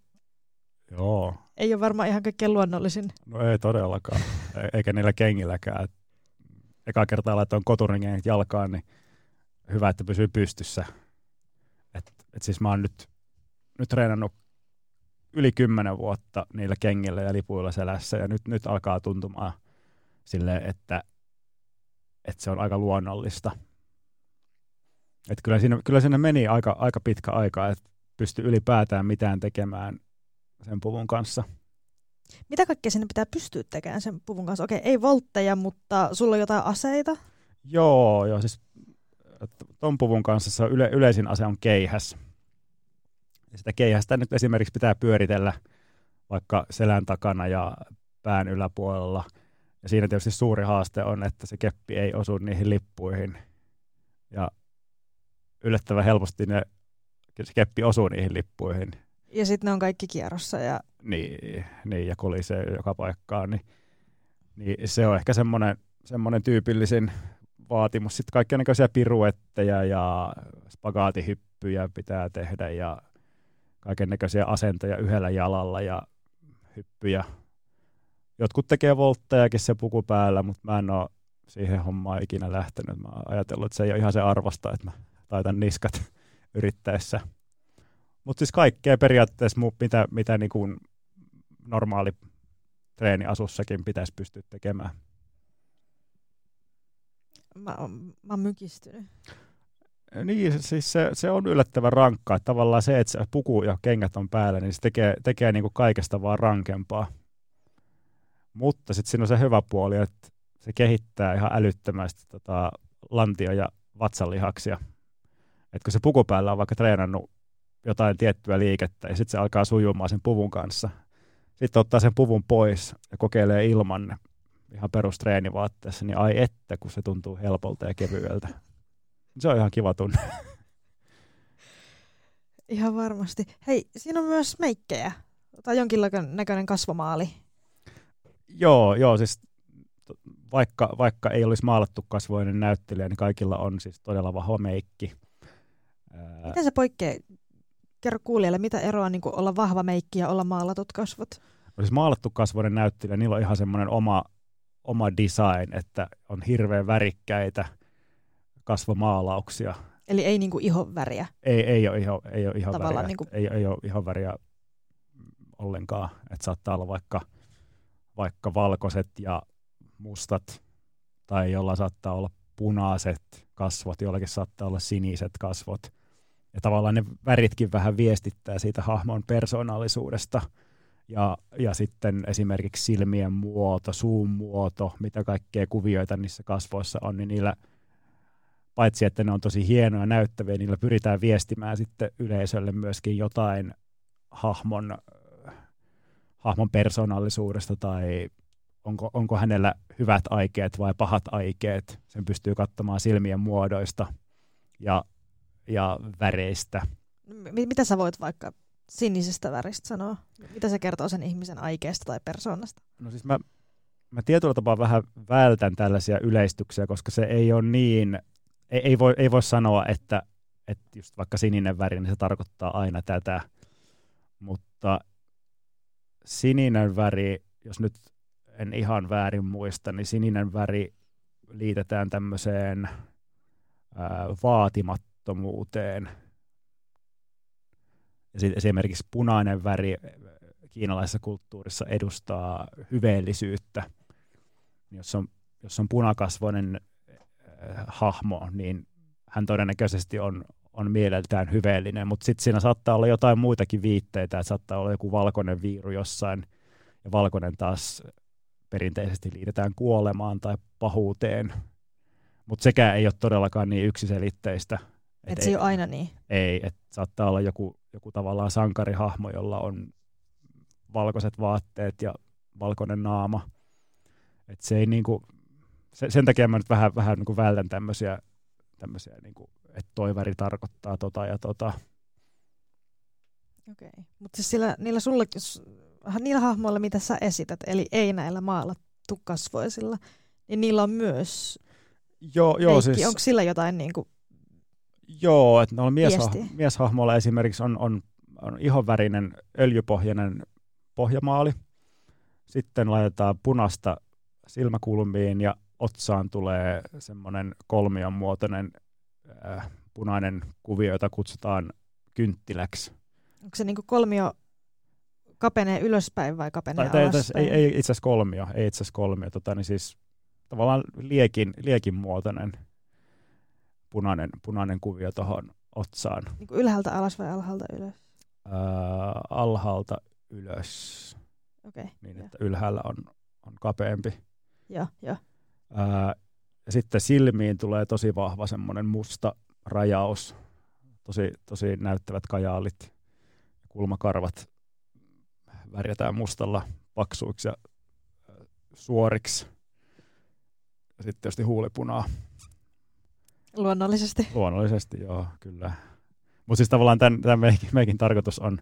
Joo. ei ole varmaan ihan kaikkein luonnollisin. No ei todellakaan, E- eikä niillä kengilläkään. Eka kertaa laitoin koturingengit jalkaan, niin hyvä, että pysyy pystyssä. Et, et siis mä oon nyt, nyt treenannut yli kymmenen vuotta niillä kengillä ja lipuilla selässä, ja nyt, nyt alkaa tuntumaan silleen, että, että se on aika luonnollista. Et kyllä, siinä, kyllä siinä meni aika, aika pitkä aika, että pystyi ylipäätään mitään tekemään sen puvun kanssa. Mitä kaikkea sinne pitää pystyä tekemään sen puvun kanssa? Okei, ei voltteja, mutta sulla on jotain aseita. Joo, joo, siis ton puvun kanssa se on yle, yleisin ase on keihäs. Ja sitä keihästä nyt esimerkiksi pitää pyöritellä vaikka selän takana ja pään yläpuolella. Ja siinä tietysti suuri haaste on, että se keppi ei osu niihin lippuihin. Ja yllättävän helposti ne, se keppi osuu niihin lippuihin. Ja sitten ne on kaikki kierrossa. Ja Niin, niin ja kolisee joka paikkaan. Niin, niin se on ehkä semmoinen, semmoinen tyypillisin vaatimus. Sitten kaikenlaisia piruetteja ja spagaatihyppyjä pitää tehdä ja kaiken näköisiä asentoja yhdellä jalalla ja hyppyjä. Jotkut tekee volttejakin se puku päällä, mutta mä en ole siihen hommaan ikinä lähtenyt. Mä oon ajatellut, että se ei ole ihan se arvosta, että mä taitan niskat yrittäessä. Mutta siis kaikkea periaatteessa, mitä, mitä niin kuin normaali treeniasussakin pitäisi pystyä tekemään. Mä mä mykistynyt. Niin, siis se, se on yllättävän rankkaa. Tavallaan se, että se puku ja kengät on päällä, niin se tekee, tekee niin kuin kaikesta vaan rankempaa. Mutta sitten siinä on se hyvä puoli, että se kehittää ihan älyttömästi tota lantio- ja vatsanlihaksia. Et kun se puku päällä on vaikka treenannut jotain tiettyä liikettä ja sitten se alkaa sujumaan sen puvun kanssa. Sitten ottaa sen puvun pois ja kokeilee ilman ihan perustreenivaatteessa, niin ai että, kun se tuntuu helpolta ja kevyeltä. Se on ihan kiva tunne. Ihan varmasti. Hei, siinä on myös meikkejä tai jonkinlainen näköinen kasvomaali. Joo, joo, siis vaikka, vaikka ei olisi maalattu kasvoinen näyttelijä, niin kaikilla on siis todella vahva meikki. Miten se poikkeaa? Kerro kuulijalle, mitä eroa niin olla vahva meikki ja olla maalatut kasvot? No siis maalattu kasvoinen näyttelijä, niillä on ihan semmoinen oma, oma design, että on hirveän värikkäitä kasvomaalauksia. Eli ei niin kuin ihon väriä? Ei, ei ole iho, ei ole ihon väriä. Niin kuin... Ei, ei ole ihon väriä ollenkaan. Että saattaa olla vaikka, vaikka valkoiset ja mustat, tai jolla saattaa olla punaiset kasvot, jollakin saattaa olla siniset kasvot. Ja tavallaan ne väritkin vähän viestittää siitä hahmon persoonallisuudesta. Ja, ja sitten esimerkiksi silmien muoto, suun muoto, mitä kaikkea kuvioita niissä kasvoissa on, niin niillä paitsi että ne on tosi hienoja näyttäviä, niillä pyritään viestimään sitten yleisölle myöskin jotain hahmon, hahmon persoonallisuudesta tai onko, onko hänellä hyvät aikeet vai pahat aikeet. Sen pystyy katsomaan silmien muodoista ja, ja väreistä. Mitä sä voit vaikka sinisestä väristä sanoa? Mitä se kertoo sen ihmisen aikeesta tai persoonasta? No siis mä, mä tietyllä tapaa vähän vältän tällaisia yleistyksiä, koska se ei ole niin, ei, ei, voi, ei voi sanoa, että, että just vaikka sininen väri, niin se tarkoittaa aina tätä. Mutta sininen väri, jos nyt en ihan väärin muista, niin sininen väri liitetään tämmöiseen ää, vaatimattomuuteen. Ja sitten esimerkiksi punainen väri kiinalaisessa kulttuurissa edustaa hyveellisyyttä. Jos on, jos on punakasvoinen äh, hahmo, niin hän todennäköisesti on, on mieleltään hyveellinen, mutta sitten siinä saattaa olla jotain muitakin viitteitä, että saattaa olla joku valkoinen viiru jossain, ja valkoinen taas perinteisesti liitetään kuolemaan tai pahuuteen, mutta sekään ei ole todellakaan niin yksiselitteistä. Et, et se ei ole aina niin? Ei, että saattaa olla joku, joku tavallaan sankarihahmo, jolla on valkoiset vaatteet ja valkoinen naama. Et se ei niinku, se, sen takia mä nyt vähän, vähän niinku vältän tämmöisiä, tämmöisiä niinku, että toi väri tarkoittaa tota ja tota. Okei, okay. mutta siis sillä, niillä sulle, niillä hahmoilla, mitä sä esität, eli ei näillä maalattu kasvoisilla, niin niillä on myös joo, joo, siis, Onko sillä jotain niin kuin Joo, että noilla mieshah- mieshahmoilla esimerkiksi on, on, on ihonvärinen öljypohjainen pohjamaali. Sitten laitetaan punasta silmäkulmiin ja otsaan tulee semmoinen kolmion muotoinen äh, punainen kuvio, jota kutsutaan kynttiläksi. Onko se niinku kolmio kapenee ylöspäin vai kapenee tai, alaspäin? Ei, ei itse asiassa kolmio, ei itse asiassa kolmio, tota, niin siis tavallaan liekin, liekin muotoinen punainen, punainen kuvio tuohon otsaan. Niin kuin ylhäältä alas vai alhaalta ylös? Öö, alhaalta ylös. Okay, niin, että jo. ylhäällä on, on kapeampi. Joo, joo. Öö, ja sitten silmiin tulee tosi vahva semmoinen musta rajaus. Tosi, tosi näyttävät kajaalit. Kulmakarvat värjätään mustalla paksuiksi ja suoriksi. Ja sitten tietysti huulipunaa. Luonnollisesti. Luonnollisesti, joo, kyllä. Mutta siis tavallaan tämän, tämän meikin, meikin tarkoitus on,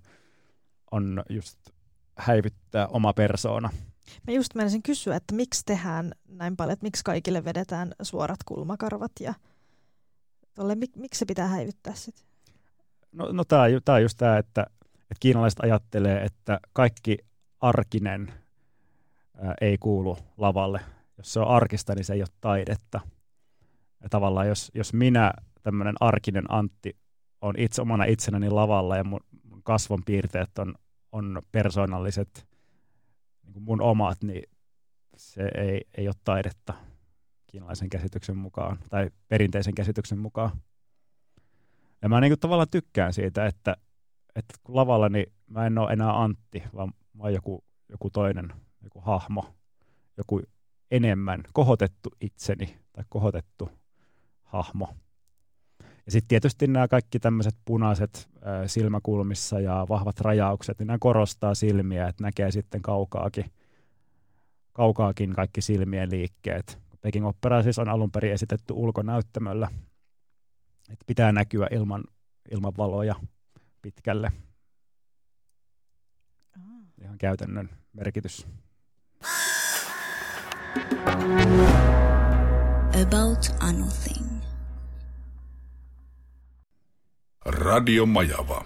on just häivyttää oma persoona. Mä just menisin kysyä, että miksi tehdään näin paljon, että miksi kaikille vedetään suorat kulmakarvat ja tolle, mik, miksi se pitää häivyttää sitten? No, no tämä on just tämä, että, että kiinalaiset ajattelee, että kaikki arkinen ää, ei kuulu lavalle. Jos se on arkista, niin se ei ole taidetta. Ja tavallaan jos, jos minä, tämmöinen arkinen Antti, on itse omana itsenäni lavalla ja mun, kasvon piirteet on, on persoonalliset, niin mun omat, niin se ei, ei ole taidetta kiinalaisen käsityksen mukaan tai perinteisen käsityksen mukaan. Ja mä niin kuin tavallaan tykkään siitä, että, että kun lavalla niin mä en ole enää Antti, vaan mä oon joku, joku toinen, joku hahmo, joku enemmän kohotettu itseni tai kohotettu hahmo. Ja sitten tietysti nämä kaikki tämmöiset punaiset äh, silmäkulmissa ja vahvat rajaukset, niin nämä korostaa silmiä, että näkee sitten kaukaakin, kaukaakin kaikki silmien liikkeet. Peking Opera siis on alun perin esitetty ulkonäyttämöllä, että pitää näkyä ilman, ilman valoja pitkälle. Ihan käytännön merkitys. About Anything. Radio Majava.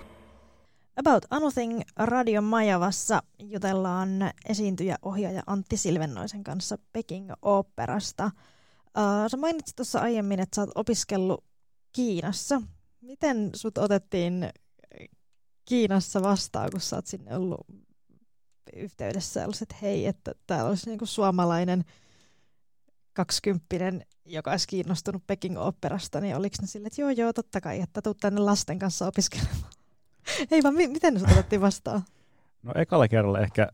About Anything radion Majavassa jutellaan esiintyjä ohjaaja Antti Silvennoisen kanssa Peking Operasta. Uh, sä mainitsit tuossa aiemmin, että sä oot opiskellut Kiinassa. Miten sut otettiin Kiinassa vastaan, kun sä oot sinne ollut yhteydessä ja että hei, että täällä olisi niinku suomalainen kaksikymppinen, joka olisi kiinnostunut Peking Operasta, niin oliko ne sille, että joo joo, totta kai, että tuu tänne lasten kanssa opiskelemaan. Hei vaan, mi- miten sut otettiin vastaan? No ekalla kerralla ehkä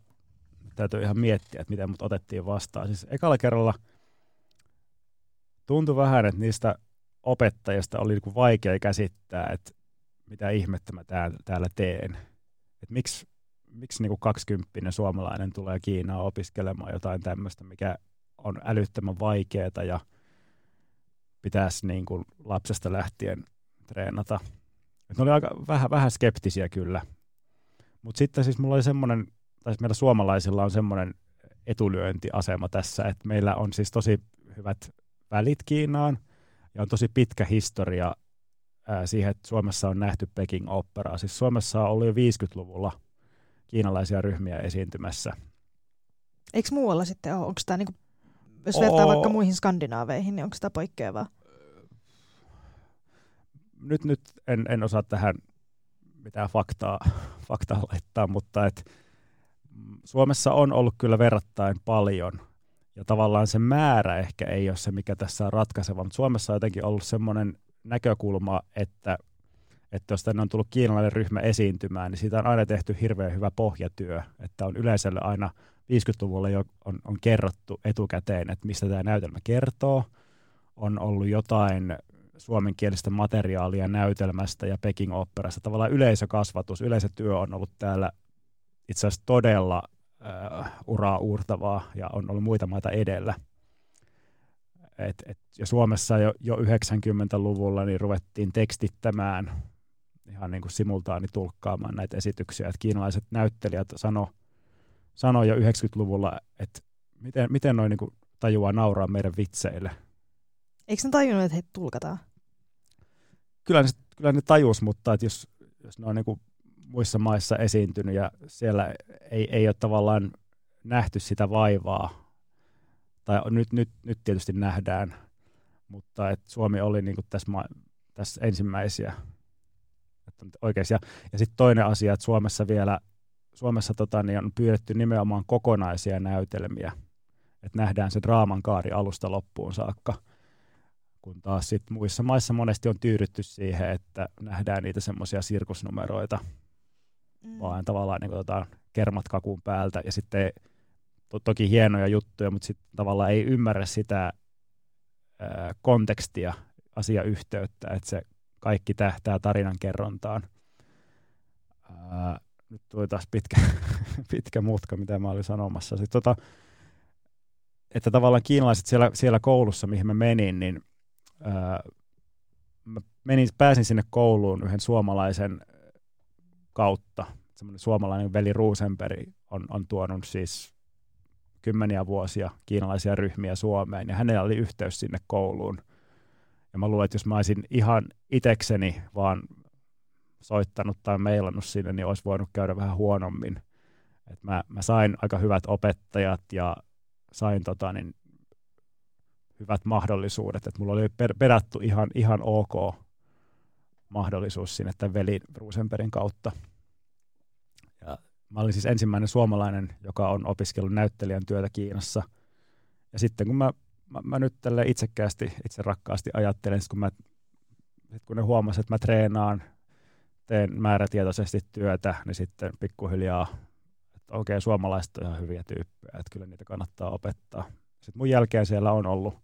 täytyy ihan miettiä, että miten mut otettiin vastaan. Siis ekalla kerralla tuntui vähän, että niistä opettajista oli niinku vaikea käsittää, että mitä ihmettä mä täällä teen. Että miksi, miksi niinku 20 suomalainen tulee Kiinaan opiskelemaan jotain tämmöistä, mikä on älyttömän vaikeaa ja pitäisi niin kuin lapsesta lähtien treenata. Et ne oli aika vähän, vähän skeptisiä kyllä. Mutta sitten siis mulla oli semmoinen, tai siis meillä suomalaisilla on semmoinen etulyöntiasema tässä, että meillä on siis tosi hyvät välit Kiinaan ja on tosi pitkä historia ää, siihen, että Suomessa on nähty Peking Operaa. Siis Suomessa on ollut jo 50-luvulla kiinalaisia ryhmiä esiintymässä. Eikö muualla sitten ole? Onko tämä niinku, jos vertaa Oo. vaikka muihin skandinaaveihin, niin onko tämä poikkeavaa? Nyt, nyt en, en osaa tähän mitään faktaa, faktaa laittaa, mutta et, mm, Suomessa on ollut kyllä verrattain paljon ja tavallaan se määrä ehkä ei ole se, mikä tässä on ratkaiseva, mutta Suomessa on jotenkin ollut semmoinen näkökulma, että, että jos tänne on tullut kiinalainen ryhmä esiintymään, niin siitä on aina tehty hirveän hyvä pohjatyö, että on yleisölle aina 50-luvulla jo on, on kerrottu etukäteen, että mistä tämä näytelmä kertoo. On ollut jotain suomenkielistä materiaalia näytelmästä ja Peking Operasta. Tavallaan yleisökasvatus, yleisötyö on ollut täällä itse asiassa todella äh, uraa uurtavaa ja on ollut muita maita edellä. Et, et, ja Suomessa jo, jo 90-luvulla niin ruvettiin tekstittämään ihan niin kuin simultaani tulkkaamaan näitä esityksiä. Et kiinalaiset näyttelijät sano, sanoi jo 90-luvulla, että miten, miten noin niin tajuaa nauraa meidän vitseille. Eikö ne tajunnut, että heitä tulkataan? Kyllä ne, kyllä ne tajus, mutta että jos, jos ne on niin muissa maissa esiintynyt ja siellä ei, ei ole tavallaan nähty sitä vaivaa, tai nyt, nyt, nyt tietysti nähdään, mutta että Suomi oli niin tässä, ma- tässä ensimmäisiä. Että oikeasti. Ja, ja sitten toinen asia, että Suomessa vielä Suomessa tota, niin on pyydetty nimenomaan kokonaisia näytelmiä, että nähdään se draaman kaari alusta loppuun saakka, kun taas sit muissa maissa monesti on tyydytty siihen, että nähdään niitä semmoisia sirkusnumeroita, mm. vaan tavallaan niin tota, kermat kakun päältä ja sitten to, toki hienoja juttuja, mutta sitten tavallaan ei ymmärrä sitä ää, kontekstia, asiayhteyttä, että se kaikki tähtää tarinan kerrontaan. Ää, nyt tuli taas pitkä, pitkä mutka, mitä mä olin sanomassa. Sitten tota, että tavallaan kiinalaiset siellä, siellä koulussa, mihin mä menin, niin ää, mä menin, pääsin sinne kouluun yhden suomalaisen kautta. Semmoinen suomalainen veli Ruusenberg on, on tuonut siis kymmeniä vuosia kiinalaisia ryhmiä Suomeen, ja hänellä oli yhteys sinne kouluun. Ja mä luulen, että jos mä olisin ihan itekseni vaan soittanut tai meilannut sinne, niin olisi voinut käydä vähän huonommin. Et mä, mä sain aika hyvät opettajat ja sain tota, niin, hyvät mahdollisuudet. Et mulla oli per, pedattu ihan, ihan ok mahdollisuus sinne tämän veli Ruusenperin kautta. Ja mä olin siis ensimmäinen suomalainen, joka on opiskellut näyttelijän työtä Kiinassa. Ja sitten kun mä, mä, mä nyt tälle itsekkäästi, itse rakkaasti ajattelen, kun mä kun ne huomasivat, että mä treenaan, teen määrätietoisesti työtä, niin sitten pikkuhiljaa, että okei, okay, suomalaiset on ihan hyviä tyyppejä, että kyllä niitä kannattaa opettaa. Sitten mun jälkeen siellä on ollut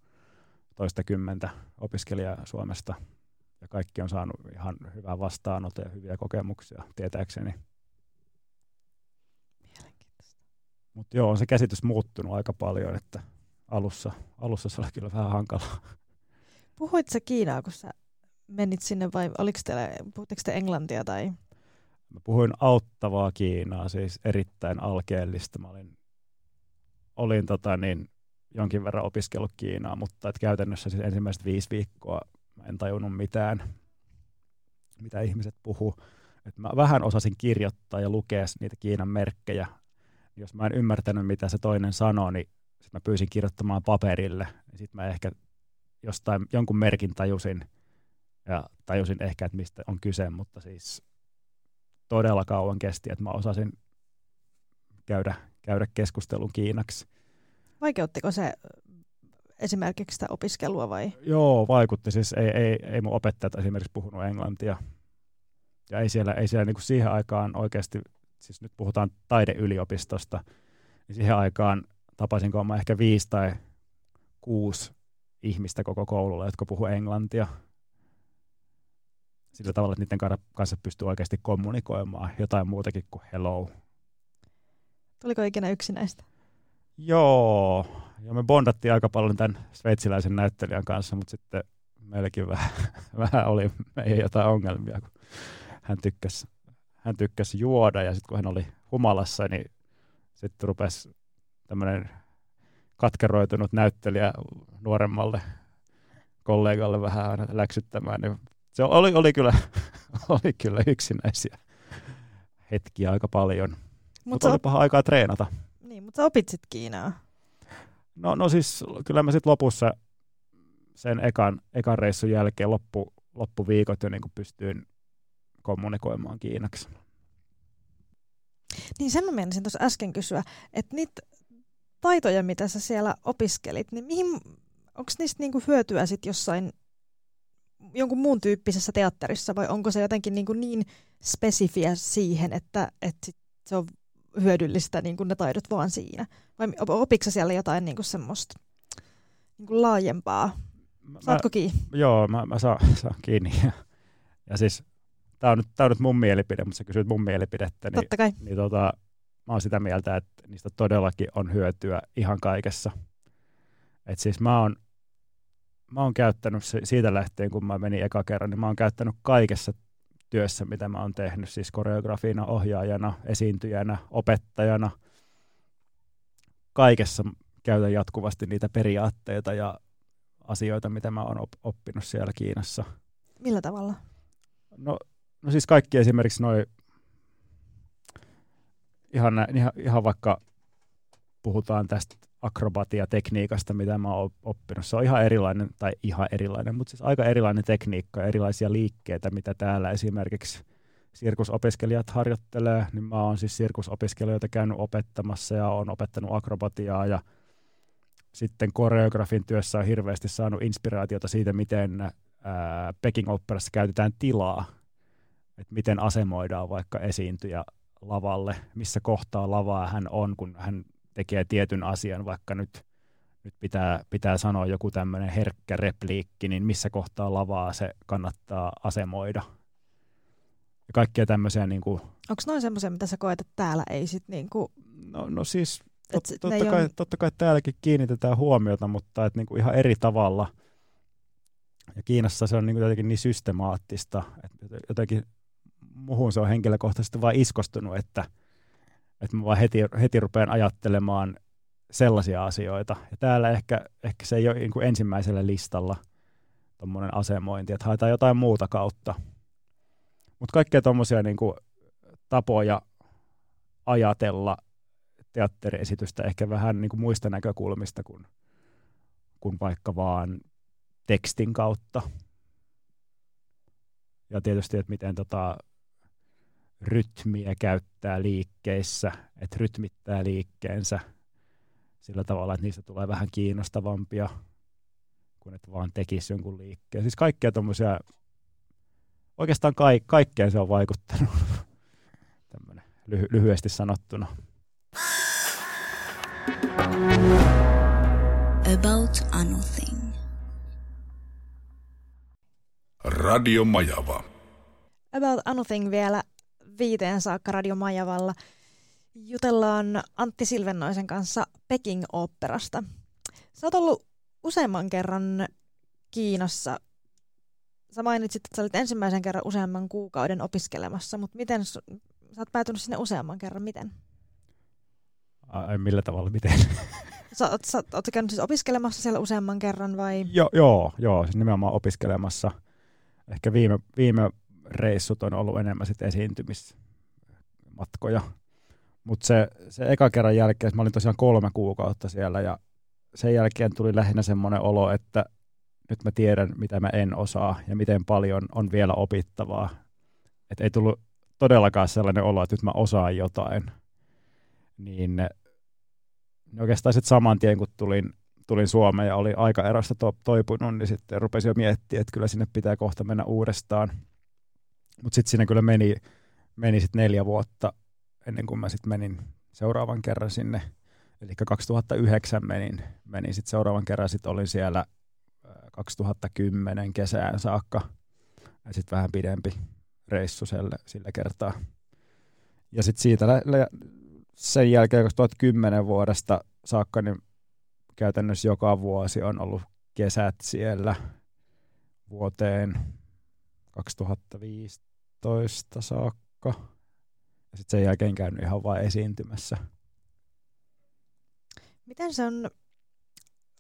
toista kymmentä opiskelijaa Suomesta, ja kaikki on saanut ihan hyvää vastaanottoa ja hyviä kokemuksia, tietääkseni. Mutta joo, on se käsitys muuttunut aika paljon, että alussa, alussa se oli kyllä vähän hankalaa. Puhuit sä Kiinaa, kun sä menit sinne vai oliko teillä, puhutteko te englantia tai? Mä puhuin auttavaa Kiinaa, siis erittäin alkeellista. Mä olin, olin tota niin, jonkin verran opiskellut Kiinaa, mutta et käytännössä siis ensimmäiset viisi viikkoa mä en tajunnut mitään, mitä ihmiset puhuu. Et mä vähän osasin kirjoittaa ja lukea niitä Kiinan merkkejä. Jos mä en ymmärtänyt, mitä se toinen sanoo, niin mä pyysin kirjoittamaan paperille. Sitten mä ehkä jostain jonkun merkin tajusin ja tajusin ehkä, että mistä on kyse, mutta siis todella kauan kesti, että mä osasin käydä, käydä keskustelun kiinaksi. Vaikeuttiko se esimerkiksi sitä opiskelua vai? Joo, vaikutti. Siis ei, ei, ei mun opettajat esimerkiksi puhunut englantia. Ja ei siellä, ei siellä niin kuin siihen aikaan oikeasti, siis nyt puhutaan taideyliopistosta, niin siihen aikaan tapasinko mä ehkä viisi tai kuusi ihmistä koko koululla, jotka puhuu englantia. Sillä tavalla, että niiden kanssa pystyy oikeasti kommunikoimaan jotain muutakin kuin hello. Tuliko ikinä yksinäistä? Joo, ja me bondattiin aika paljon tämän sveitsiläisen näyttelijän kanssa, mutta sitten meilläkin vähän, vähän oli meidän jotain ongelmia, kun hän tykkäsi, hän tykkäsi juoda ja sitten kun hän oli humalassa, niin sitten rupesi tämmöinen katkeroitunut näyttelijä nuoremmalle kollegalle vähän aina läksyttämään, niin se oli, oli, kyllä, oli kyllä yksinäisiä hetkiä aika paljon. Mutta Mut oli paha aikaa treenata. Niin, mutta sä opit sitten Kiinaa. No, no siis kyllä mä sitten lopussa sen ekan, ekan reissun jälkeen loppu, loppuviikot jo niin pystyin kommunikoimaan Kiinaksi. Niin sen mä menisin tuossa äsken kysyä, että niitä taitoja, mitä sä siellä opiskelit, niin mihin, onko niistä niinku hyötyä sit jossain jonkun muun tyyppisessä teatterissa vai onko se jotenkin niin, kuin niin spesifiä siihen, että, että se on hyödyllistä niin kuin ne taidot vaan siinä? Vai opitko siellä jotain niin kuin semmoista niin kuin laajempaa? Saatko kiinni? Joo, mä, mä saan, saan kiinni. Ja, ja siis tämä on, nyt, tää on nyt mun mielipide, mutta sä kysyt mun mielipidettä. Niin, Totta kai. Niin tota, mä oon sitä mieltä, että niistä todellakin on hyötyä ihan kaikessa. Et siis mä oon, mä oon käyttänyt siitä lähtien, kun mä menin eka kerran, niin mä oon käyttänyt kaikessa työssä, mitä mä oon tehnyt, siis koreografina, ohjaajana, esiintyjänä, opettajana. Kaikessa käytän jatkuvasti niitä periaatteita ja asioita, mitä mä oon oppinut siellä Kiinassa. Millä tavalla? No, no siis kaikki esimerkiksi noin ihan, ihan, ihan vaikka puhutaan tästä akrobatiatekniikasta, mitä mä oon oppinut. Se on ihan erilainen, tai ihan erilainen, mutta siis aika erilainen tekniikka, erilaisia liikkeitä, mitä täällä esimerkiksi sirkusopiskelijat harjoittelee, niin mä oon siis sirkusopiskelijoita käynyt opettamassa ja on opettanut akrobatiaa ja sitten koreografin työssä on hirveästi saanut inspiraatiota siitä, miten Peking Operassa käytetään tilaa, että miten asemoidaan vaikka esiintyjä lavalle, missä kohtaa lavaa hän on, kun hän tekee tietyn asian, vaikka nyt, nyt pitää, pitää sanoa joku tämmöinen herkkä repliikki, niin missä kohtaa lavaa se kannattaa asemoida. Ja kaikkia tämmöisiä niin kuin, Onko noin semmoisia, mitä sä koet, että täällä ei sit niin kuin... No, no siis tot, totta, kai, on... totta kai täälläkin kiinnitetään huomiota, mutta et niin kuin ihan eri tavalla. Ja Kiinassa se on niin kuin jotenkin niin systemaattista, että jotenkin muhun se on henkilökohtaisesti vain iskostunut, että, että mä vaan heti, heti rupean ajattelemaan sellaisia asioita. Ja täällä ehkä, ehkä se ei ole niin kuin ensimmäisellä listalla tuommoinen asemointi, että haetaan jotain muuta kautta. Mutta kaikkea tuommoisia niin tapoja ajatella teatteriesitystä ehkä vähän niin kuin muista näkökulmista kuin, kuin vaikka vaan tekstin kautta. Ja tietysti, että miten tota, rytmiä käyttää liikkeissä, että rytmittää liikkeensä sillä tavalla, että niistä tulee vähän kiinnostavampia kuin että vaan tekisi jonkun liikkeen. Siis kaikkia tuommoisia oikeastaan ka- kaikkeen se on vaikuttanut, tämmöinen lyhy- lyhyesti sanottuna. About a nothing. Radio Majava. About Anything vielä viiteen saakka Radio Majavalla. Jutellaan Antti Silvennoisen kanssa Peking-oopperasta. Sä oot ollut useamman kerran Kiinassa. Sä mainitsit, että sä olit ensimmäisen kerran useamman kuukauden opiskelemassa, mutta miten su- sä oot päätynyt sinne useamman kerran? Miten? Ai, millä tavalla, miten? Sä, oot, sä, oot käynyt siis opiskelemassa siellä useamman kerran vai? Jo, joo, joo, siis nimenomaan opiskelemassa. Ehkä viime, viime reissut on ollut enemmän sit esiintymismatkoja. Mutta se, se eka kerran jälkeen, mä olin tosiaan kolme kuukautta siellä ja sen jälkeen tuli lähinnä semmoinen olo, että nyt mä tiedän, mitä mä en osaa ja miten paljon on vielä opittavaa. Et ei tullut todellakaan sellainen olo, että nyt mä osaan jotain. Niin ne oikeastaan sitten saman tien, kun tulin, tulin Suomeen ja oli aikaerosta to, toipunut, niin sitten rupesin jo miettimään, että kyllä sinne pitää kohta mennä uudestaan. Mutta sitten siinä kyllä meni, meni sit neljä vuotta ennen kuin mä sitten menin seuraavan kerran sinne. Eli 2009 menin, menin sitten seuraavan kerran, sitten olin siellä äh, 2010 kesään saakka. Ja sitten vähän pidempi reissu sillä, sillä kertaa. Ja sitten siitä sen jälkeen 2010 vuodesta saakka, niin käytännössä joka vuosi on ollut kesät siellä vuoteen 2015 saakka. Ja sitten sen jälkeen käynyt ihan vain esiintymässä. Miten se on,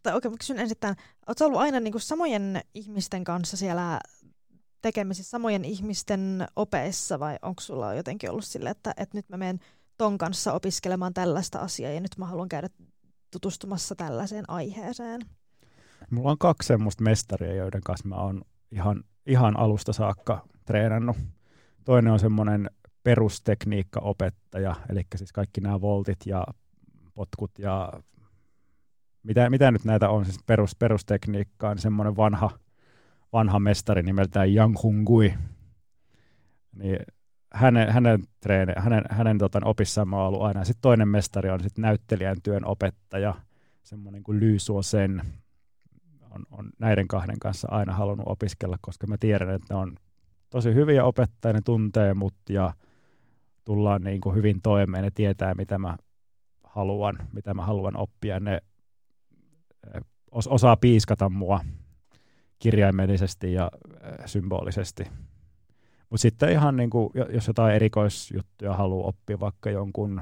tai oikein mä kysyn ensin tämän, ootko ollut aina niinku samojen ihmisten kanssa siellä tekemisissä, samojen ihmisten opeissa vai onko sulla jotenkin ollut sille, että, että nyt mä menen ton kanssa opiskelemaan tällaista asiaa ja nyt mä haluan käydä tutustumassa tällaiseen aiheeseen? Mulla on kaksi semmoista mestaria, joiden kanssa mä oon ihan, ihan alusta saakka treenannut. Toinen on semmoinen perustekniikkaopettaja, eli siis kaikki nämä voltit ja potkut ja mitä, mitä nyt näitä on, siis perus, perustekniikkaa, niin semmoinen vanha, vanha mestari nimeltään Yang Hungui. Niin hänen, hänen, treene, hänen, hänen tota, opissaan mä ollut aina. Sitten toinen mestari on sit näyttelijän työn opettaja, semmoinen kuin Ly Sen. On, on näiden kahden kanssa aina halunnut opiskella, koska mä tiedän, että ne on tosi hyviä opettajia, ne tuntee mut ja tullaan niin kuin hyvin toimeen, ne tietää mitä mä haluan, mitä mä haluan oppia, ne eh, os- osaa piiskata mua kirjaimellisesti ja äh, symbolisesti. Mutta sitten ihan niin kuin, jos jotain erikoisjuttuja haluaa oppia, vaikka jonkun,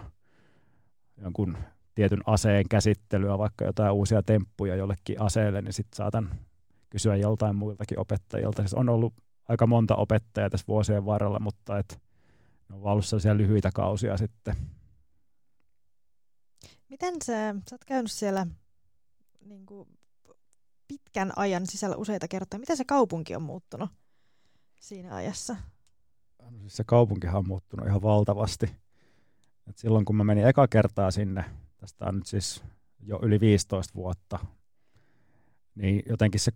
jonkun tietyn aseen käsittelyä, vaikka jotain uusia temppuja jollekin aseelle, niin sitten saatan kysyä joltain muiltakin opettajilta. Siis on ollut aika monta opettajaa tässä vuosien varrella, mutta et, ne on ollut sellaisia lyhyitä kausia sitten. Miten se, sä oot käynyt siellä niin kuin, pitkän ajan sisällä useita kertoja, miten se kaupunki on muuttunut siinä ajassa? No siis se kaupunkihan on muuttunut ihan valtavasti. Et silloin kun mä menin eka kertaa sinne, tästä on nyt siis jo yli 15 vuotta, niin jotenkin se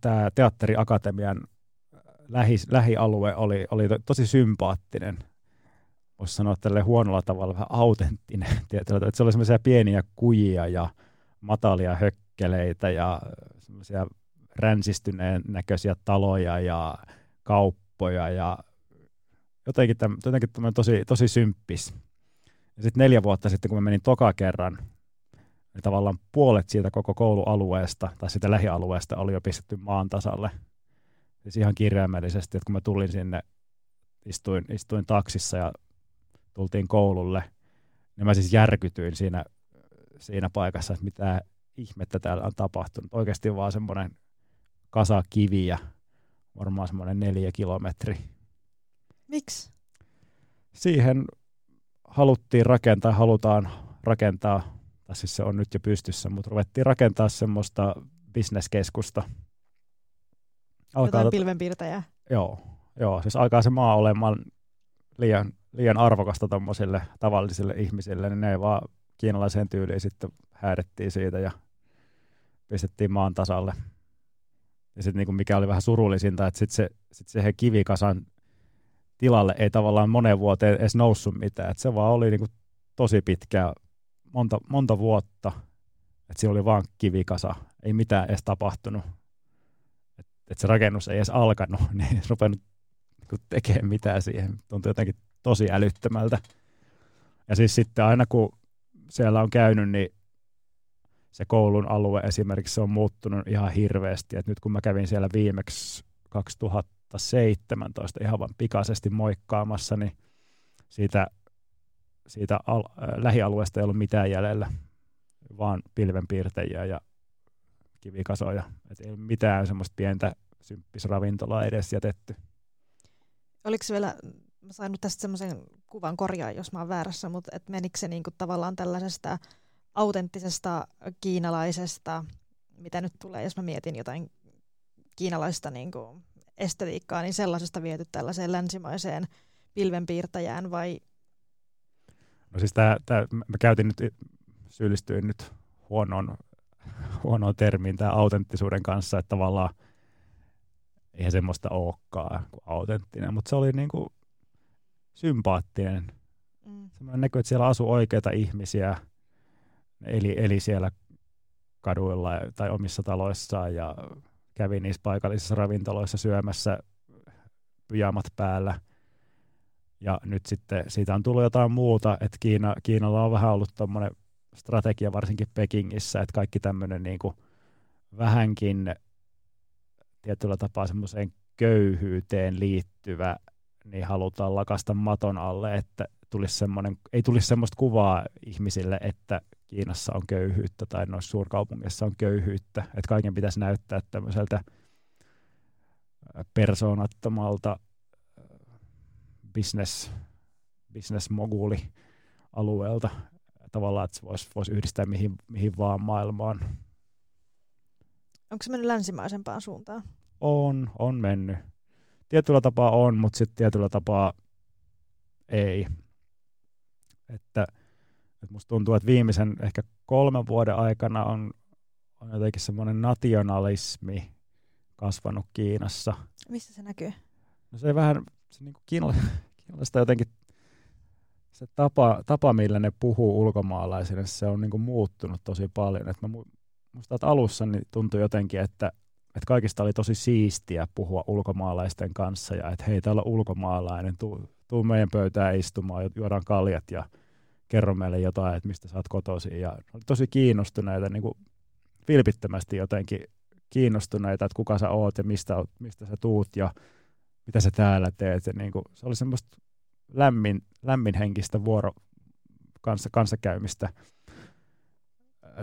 tämä teatteriakatemian lähi, lähialue oli, oli to, tosi sympaattinen. Voisi sanoa tälle huonolla tavalla vähän autenttinen. Tietyllä, että se oli semmoisia pieniä kujia ja matalia hökkeleitä ja semmoisia ränsistyneen näköisiä taloja ja kauppoja ja jotenkin, täm, jotenkin tosi, tosi symppis. Ja sitten neljä vuotta sitten, kun mä menin toka kerran, niin tavallaan puolet siitä koko koulualueesta tai sitä lähialueesta oli jo pistetty maan tasalle. Siis ihan kirjaimellisesti, että kun mä tulin sinne, istuin, istuin taksissa ja tultiin koululle, niin mä siis järkytyin siinä, siinä paikassa, että mitä ihmettä täällä on tapahtunut. Oikeasti vaan semmoinen kasa kiviä, varmaan semmoinen neljä kilometri. Miksi? Siihen haluttiin rakentaa, halutaan rakentaa, tai siis se on nyt jo pystyssä, mutta ruvettiin rakentaa semmoista bisneskeskusta. Alkaa Jotain pilvenpiirtäjää. Joo, joo, siis alkaa se maa olemaan liian, liian arvokasta tuommoisille tavallisille ihmisille, niin ne ei vaan kiinalaiseen tyyliin sitten häädettiin siitä ja pistettiin maan tasalle. Ja sitten niin mikä oli vähän surullisinta, että sitten se, sit se kivikasan tilalle ei tavallaan moneen vuoteen edes noussut mitään. Et se vaan oli niin kuin tosi pitkä, monta, monta vuotta, että siellä oli vaan kivikasa, ei mitään edes tapahtunut. Että et se rakennus ei edes alkanut, niin ei rupennut niin tekemään mitään siihen. Tuntui jotenkin tosi älyttömältä. Ja siis sitten aina kun siellä on käynyt, niin se koulun alue esimerkiksi se on muuttunut ihan hirveästi. Et nyt kun mä kävin siellä viimeksi 2017 ihan vain pikaisesti moikkaamassa, niin siitä, siitä al- äh, lähialueesta ei ollut mitään jäljellä, vaan pilvenpiirtejä ja kivikasoja. Et ei ole mitään semmoista pientä symppisravintolaa edes jätetty. Oliko se vielä, mä sain nyt tästä semmoisen kuvan korjaa, jos mä oon väärässä, mutta et menikö se niinku tavallaan tällaisesta autenttisesta kiinalaisesta, mitä nyt tulee, jos mä mietin jotain kiinalaista niin kuin estetiikkaa, niin sellaisesta viety tällaiseen länsimaiseen pilvenpiirtäjään vai? No siis tää, tää, mä käytin nyt, syyllistyin nyt huonoon, huonoon termiin tämä autenttisuuden kanssa, että tavallaan eihän semmoista olekaan kuin autenttinen, mutta se oli niin kuin sympaattinen. Mm. Semmoinen näkyy, että siellä asuu oikeita ihmisiä, eli, eli siellä kaduilla tai omissa taloissaan ja kävi niissä paikallisissa ravintoloissa syömässä pyjamat päällä. Ja nyt sitten siitä on tullut jotain muuta, että Kiina, Kiinalla on vähän ollut tuommoinen strategia varsinkin Pekingissä, että kaikki tämmöinen niin kuin vähänkin tietyllä tapaa semmoiseen köyhyyteen liittyvä, niin halutaan lakasta maton alle, että tulisi ei tulisi semmoista kuvaa ihmisille, että Kiinassa on köyhyyttä tai noissa suurkaupungeissa on köyhyyttä. Että kaiken pitäisi näyttää tämmöiseltä persoonattomalta business, business moguli alueelta tavallaan, että se voisi, voisi yhdistää mihin, mihin vaan maailmaan. Onko se mennyt länsimaisempaan suuntaan? On, on mennyt. Tietyllä tapaa on, mutta sitten tietyllä tapaa ei. Että et musta tuntuu, että viimeisen ehkä kolmen vuoden aikana on, on jotenkin semmoinen nationalismi kasvanut Kiinassa. Mistä se näkyy? No se vähän, se niin kiinalaista jotenkin se tapa, tapa, millä ne puhuu ulkomaalaisille, se on niin kuin muuttunut tosi paljon. Et mä musta että alussa niin tuntui jotenkin, että, että kaikista oli tosi siistiä puhua ulkomaalaisten kanssa ja että hei, täällä on ulkomaalainen, tuu, tuu meidän pöytään istumaan, juodaan kaljat ja kerro meille jotain, että mistä sä oot kotoisin. Ja oli tosi kiinnostuneita, niin kuin vilpittömästi jotenkin kiinnostuneita, että kuka sä oot ja mistä, mistä sä tuut ja mitä sä täällä teet. Ja niin kuin, se oli semmoista lämmin, lämminhenkistä vuoro kanssa, kanssakäymistä.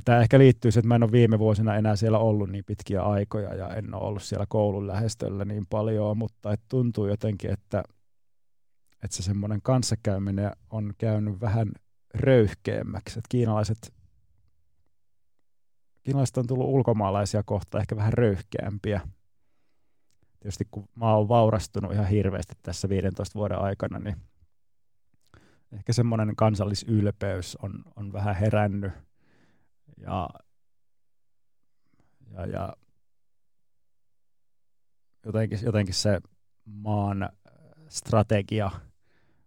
Tämä ehkä liittyy siihen, että mä en ole viime vuosina enää siellä ollut niin pitkiä aikoja ja en ole ollut siellä koulun lähestöllä niin paljon, mutta et tuntuu jotenkin, että, että se semmoinen kanssakäyminen on käynyt vähän röyhkeämmäksi. Että kiinalaiset, kiinalaiset on tullut ulkomaalaisia kohta ehkä vähän röyhkeämpiä. Tietysti kun maa on vaurastunut ihan hirveästi tässä 15 vuoden aikana, niin ehkä semmoinen kansallisylpeys on, on vähän herännyt. Ja, ja, ja jotenkin, jotenkin se maan strategia –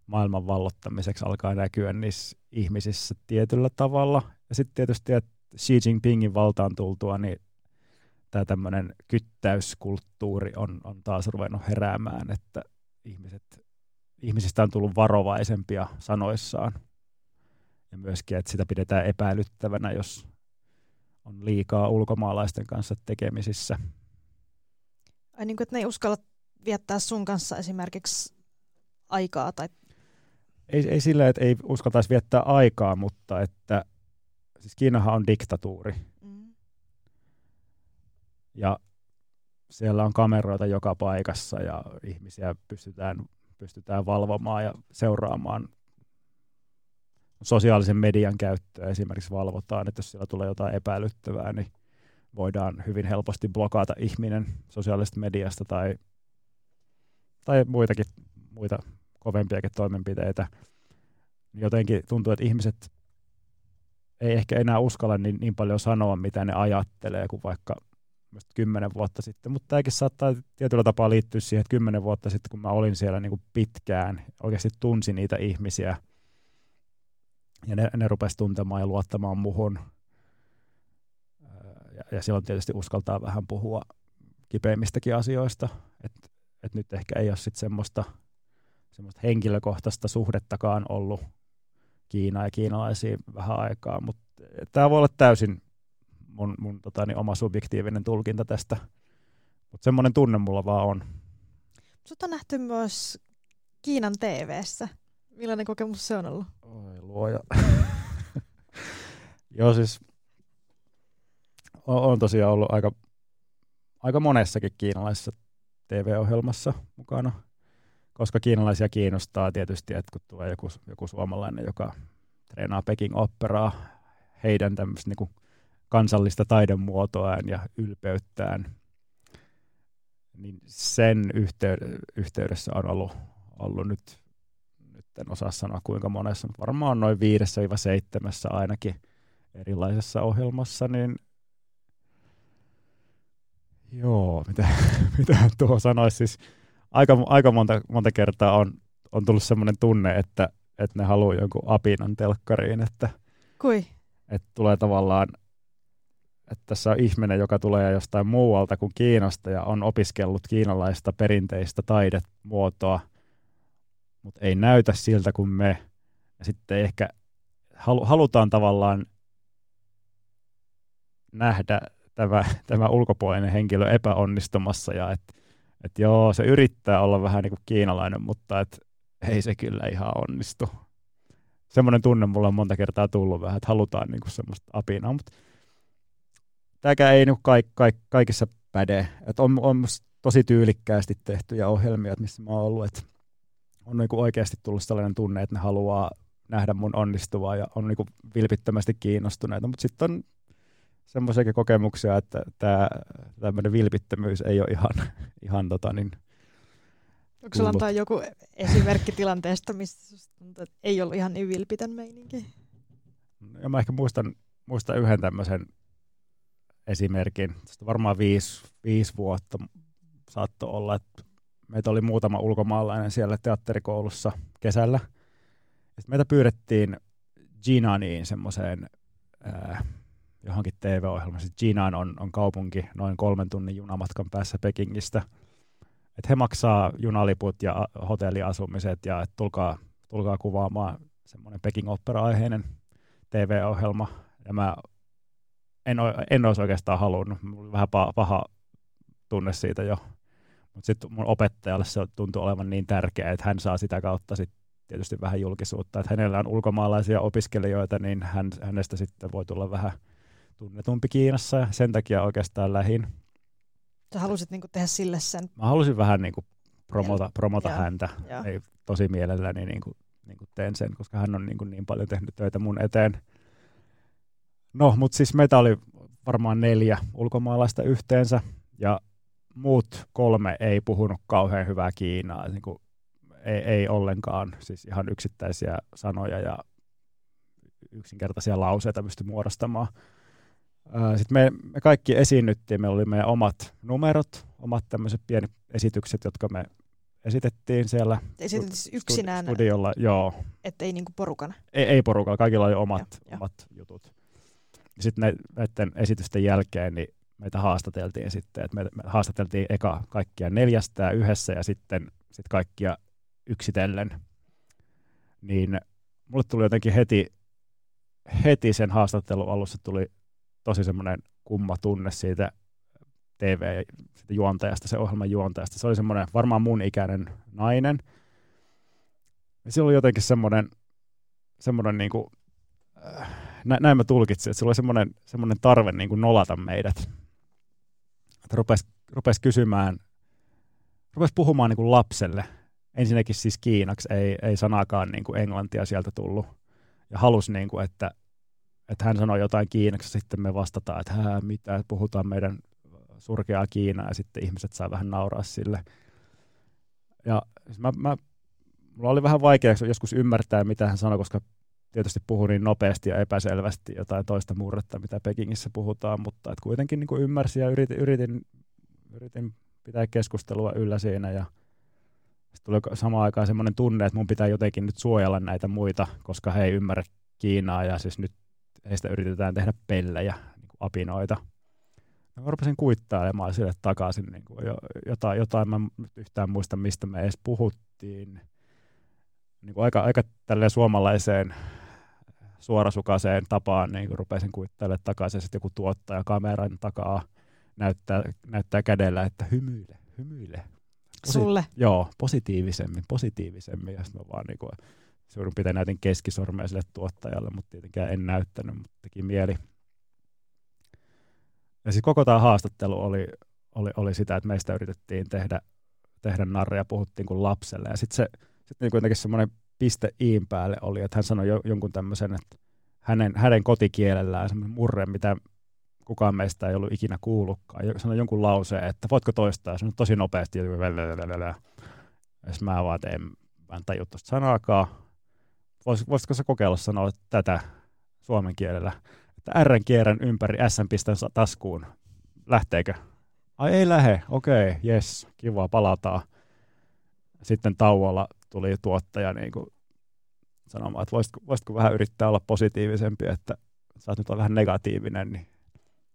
maailman vallottamiseksi alkaa näkyä niissä ihmisissä tietyllä tavalla. Ja sitten tietysti, että Xi Jinpingin valtaan tultua, niin tämä tämmöinen kyttäyskulttuuri on, on taas ruvennut heräämään, että ihmiset, ihmisistä on tullut varovaisempia sanoissaan. Ja myöskin, että sitä pidetään epäilyttävänä, jos on liikaa ulkomaalaisten kanssa tekemisissä. Ai niin kuin, että ne ei uskalla viettää sun kanssa esimerkiksi aikaa tai ei, ei sillä, että ei uskaltaisi viettää aikaa, mutta että siis Kiinahan on diktatuuri. Mm. Ja siellä on kameroita joka paikassa ja ihmisiä pystytään, pystytään valvomaan ja seuraamaan. Sosiaalisen median käyttöä esimerkiksi valvotaan, että jos siellä tulee jotain epäilyttävää, niin voidaan hyvin helposti blokata ihminen sosiaalisesta mediasta tai, tai muitakin muita kovempiakin toimenpiteitä. Jotenkin tuntuu, että ihmiset ei ehkä enää uskalla niin, niin paljon sanoa, mitä ne ajattelee, kun vaikka kymmenen vuotta sitten, mutta tämäkin saattaa tietyllä tapaa liittyä siihen, että kymmenen vuotta sitten, kun mä olin siellä niin kuin pitkään, oikeasti tunsin niitä ihmisiä, ja ne, ne rupesi tuntemaan ja luottamaan muhun. Ja, ja silloin tietysti uskaltaa vähän puhua kipeimmistäkin asioista, että et nyt ehkä ei ole sitten semmoista, semmoista henkilökohtaista suhdettakaan ollut Kiinaa ja kiinalaisiin vähän aikaa, mutta tämä voi olla täysin mun, mun tota, niin oma subjektiivinen tulkinta tästä, mutta semmoinen tunne mulla vaan on. Sut on nähty myös Kiinan TV-ssä. Millainen kokemus se on ollut? Oi luoja. Joo siis on, on tosiaan ollut aika, aika monessakin kiinalaisessa TV-ohjelmassa mukana, koska kiinalaisia kiinnostaa tietysti, että kun tulee joku, joku suomalainen, joka treenaa Peking operaa, heidän tämmöistä niin kansallista taidemuotoaan ja ylpeyttään, niin sen yhteydessä on ollut, ollut nyt, nyt en osaa sanoa kuinka monessa, mutta varmaan noin viidessä seitsemässä ainakin erilaisessa ohjelmassa, niin Joo, mitä, mitä tuo sanoisi. Siis aika, aika monta, monta kertaa on, on tullut semmoinen tunne, että, että ne haluaa jonkun apinan telkkariin. Että, Kui? Että tulee tavallaan, että tässä on ihminen, joka tulee jostain muualta kuin Kiinasta ja on opiskellut kiinalaista perinteistä taidemuotoa, mutta ei näytä siltä kuin me. Ja sitten ehkä halutaan tavallaan nähdä tämä, tämä ulkopuolinen henkilö epäonnistumassa ja että et joo, se yrittää olla vähän niin kuin kiinalainen, mutta et ei se kyllä ihan onnistu. Semmoinen tunne mulla on monta kertaa tullut vähän, että halutaan niin kuin semmoista apinaa, mutta tämäkään ei niin kaik, kaik, kaikissa päde. Et on, on tosi tyylikkäästi tehtyjä ohjelmia, missä mä oon ollut, että on niin kuin oikeasti tullut sellainen tunne, että ne haluaa nähdä mun onnistuvaa ja on niin kuin vilpittömästi kiinnostuneita, mutta sitten on semmoisiakin kokemuksia, että tämä tämmöinen vilpittömyys ei ole ihan, ihan tota niin, Onko sulla antaa joku esimerkki tilanteesta, missä tuntuu, että ei ollut ihan niin vilpitön meininki? Ja mä ehkä muistan, muistan yhden tämmöisen esimerkin. Tästä varmaan viisi, viisi vuotta saattoi olla, että meitä oli muutama ulkomaalainen siellä teatterikoulussa kesällä. Ja meitä pyydettiin Ginaniin semmoiseen johonkin TV-ohjelmaan. Sitten Jinan on, on kaupunki noin kolmen tunnin junamatkan päässä Pekingistä. Et he maksaa junaliput ja hotelliasumiset ja et tulkaa, tulkaa kuvaamaan semmoinen Peking Opera-aiheinen TV-ohjelma. Ja mä en, en olisi oikeastaan halunnut. Mulla oli vähän paha, paha tunne siitä jo. Mutta sitten mun opettajalle se tuntui olevan niin tärkeää, että hän saa sitä kautta sit tietysti vähän julkisuutta. Että hänellä on ulkomaalaisia opiskelijoita, niin hän, hänestä sitten voi tulla vähän – tunnetumpi Kiinassa ja sen takia oikeastaan lähin. Sä halusit niinku tehdä sille sen? Mä halusin vähän niinku promota, promota häntä. Ja. Ei tosi mielelläni niinku, niinku teen sen, koska hän on niinku niin paljon tehnyt töitä mun eteen. No, mutta siis meitä oli varmaan neljä ulkomaalaista yhteensä ja muut kolme ei puhunut kauhean hyvää Kiinaa. Niin kuin, ei, ei ollenkaan, siis ihan yksittäisiä sanoja ja yksinkertaisia lauseita pysty muodostamaan. Sitten me, me kaikki esiinnyttiin, meillä oli meidän omat numerot, omat tämmöiset pienet esitykset, jotka me esitettiin siellä Esitettiin siis yksinään? Studiolla, joo. Että ei niinku porukana? Ei, ei porukalla, kaikilla oli omat, ja, omat jo. jutut. Sitten näiden esitysten jälkeen niin meitä haastateltiin sitten, että me, me haastateltiin eka kaikkia neljästä yhdessä ja sitten sit kaikkia yksitellen. Niin mulle tuli jotenkin heti, heti sen haastattelun alussa tuli tosi semmoinen kumma tunne siitä TV siitä juontajasta, se ohjelman juontajasta. Se oli semmoinen varmaan mun ikäinen nainen. Ja sillä oli jotenkin semmoinen, semmoinen niin kuin, äh, näin mä tulkitsin, että sillä oli semmoinen, semmoinen tarve niin kuin nolata meidät. Että rupesi, rupesi kysymään, rupesi puhumaan niin kuin lapselle. Ensinnäkin siis kiinaksi, ei, ei sanakaan niin kuin englantia sieltä tullut. Ja halusi, niin kuin, että että hän sanoi jotain kiinaksi, sitten me vastataan, että hää, mitä, puhutaan meidän surkeaa Kiinaa, ja sitten ihmiset saa vähän nauraa sille. Ja mä, mä, mulla oli vähän vaikea joskus ymmärtää, mitä hän sanoi, koska tietysti puhuu niin nopeasti ja epäselvästi jotain toista murretta, mitä Pekingissä puhutaan, mutta et kuitenkin niin kuin ymmärsin ja yritin, yritin, yritin pitää keskustelua yllä siinä ja sitten tuli samaan aikaan semmoinen tunne, että mun pitää jotenkin nyt suojella näitä muita, koska he ei ymmärrä Kiinaa ja siis nyt heistä yritetään tehdä pellejä, niin kuin apinoita. Ja mä rupesin kuittailemaan sille takaisin niin kuin jotain, jotain, mä nyt yhtään muista, mistä me edes puhuttiin. Niin kuin aika, aika tälleen suomalaiseen suorasukaiseen tapaan niin rupesin kuittailemaan takaisin, sitten joku tuottaja kameran takaa näyttää, näyttää kädellä, että hymyile, hymyile. Posi- Sulle? Joo, positiivisemmin, positiivisemmin. Ja sitten mä vaan niin kuin, suurin piirtein näytin keskisormea sille tuottajalle, mutta tietenkään en näyttänyt, mutta teki mieli. Ja sitten koko tämä haastattelu oli, oli, oli sitä, että meistä yritettiin tehdä, tehdä narria, puhuttiin kuin lapselle. Ja sitten se sit niin kuitenkin semmoinen piste iin päälle oli, että hän sanoi jo, jonkun tämmöisen, että hänen, hänen kotikielellään semmoinen murre, mitä kukaan meistä ei ollut ikinä kuullutkaan. Sanoi jonkun lauseen, että voitko toistaa, se on tosi nopeasti. Ja mä vaan, että en, en tajua tuosta sanaakaan. Vois, voisitko sä kokeilla sanoa tätä suomen kielellä? Että R kierrän ympäri, S pistän taskuun. Lähteekö? Ai ei lähe, okei, okay, jes, kiva, palataan. Sitten tauolla tuli tuottaja niin kuin sanomaan, että voisitko, voisitko vähän yrittää olla positiivisempi, että sä oot nyt vähän negatiivinen, niin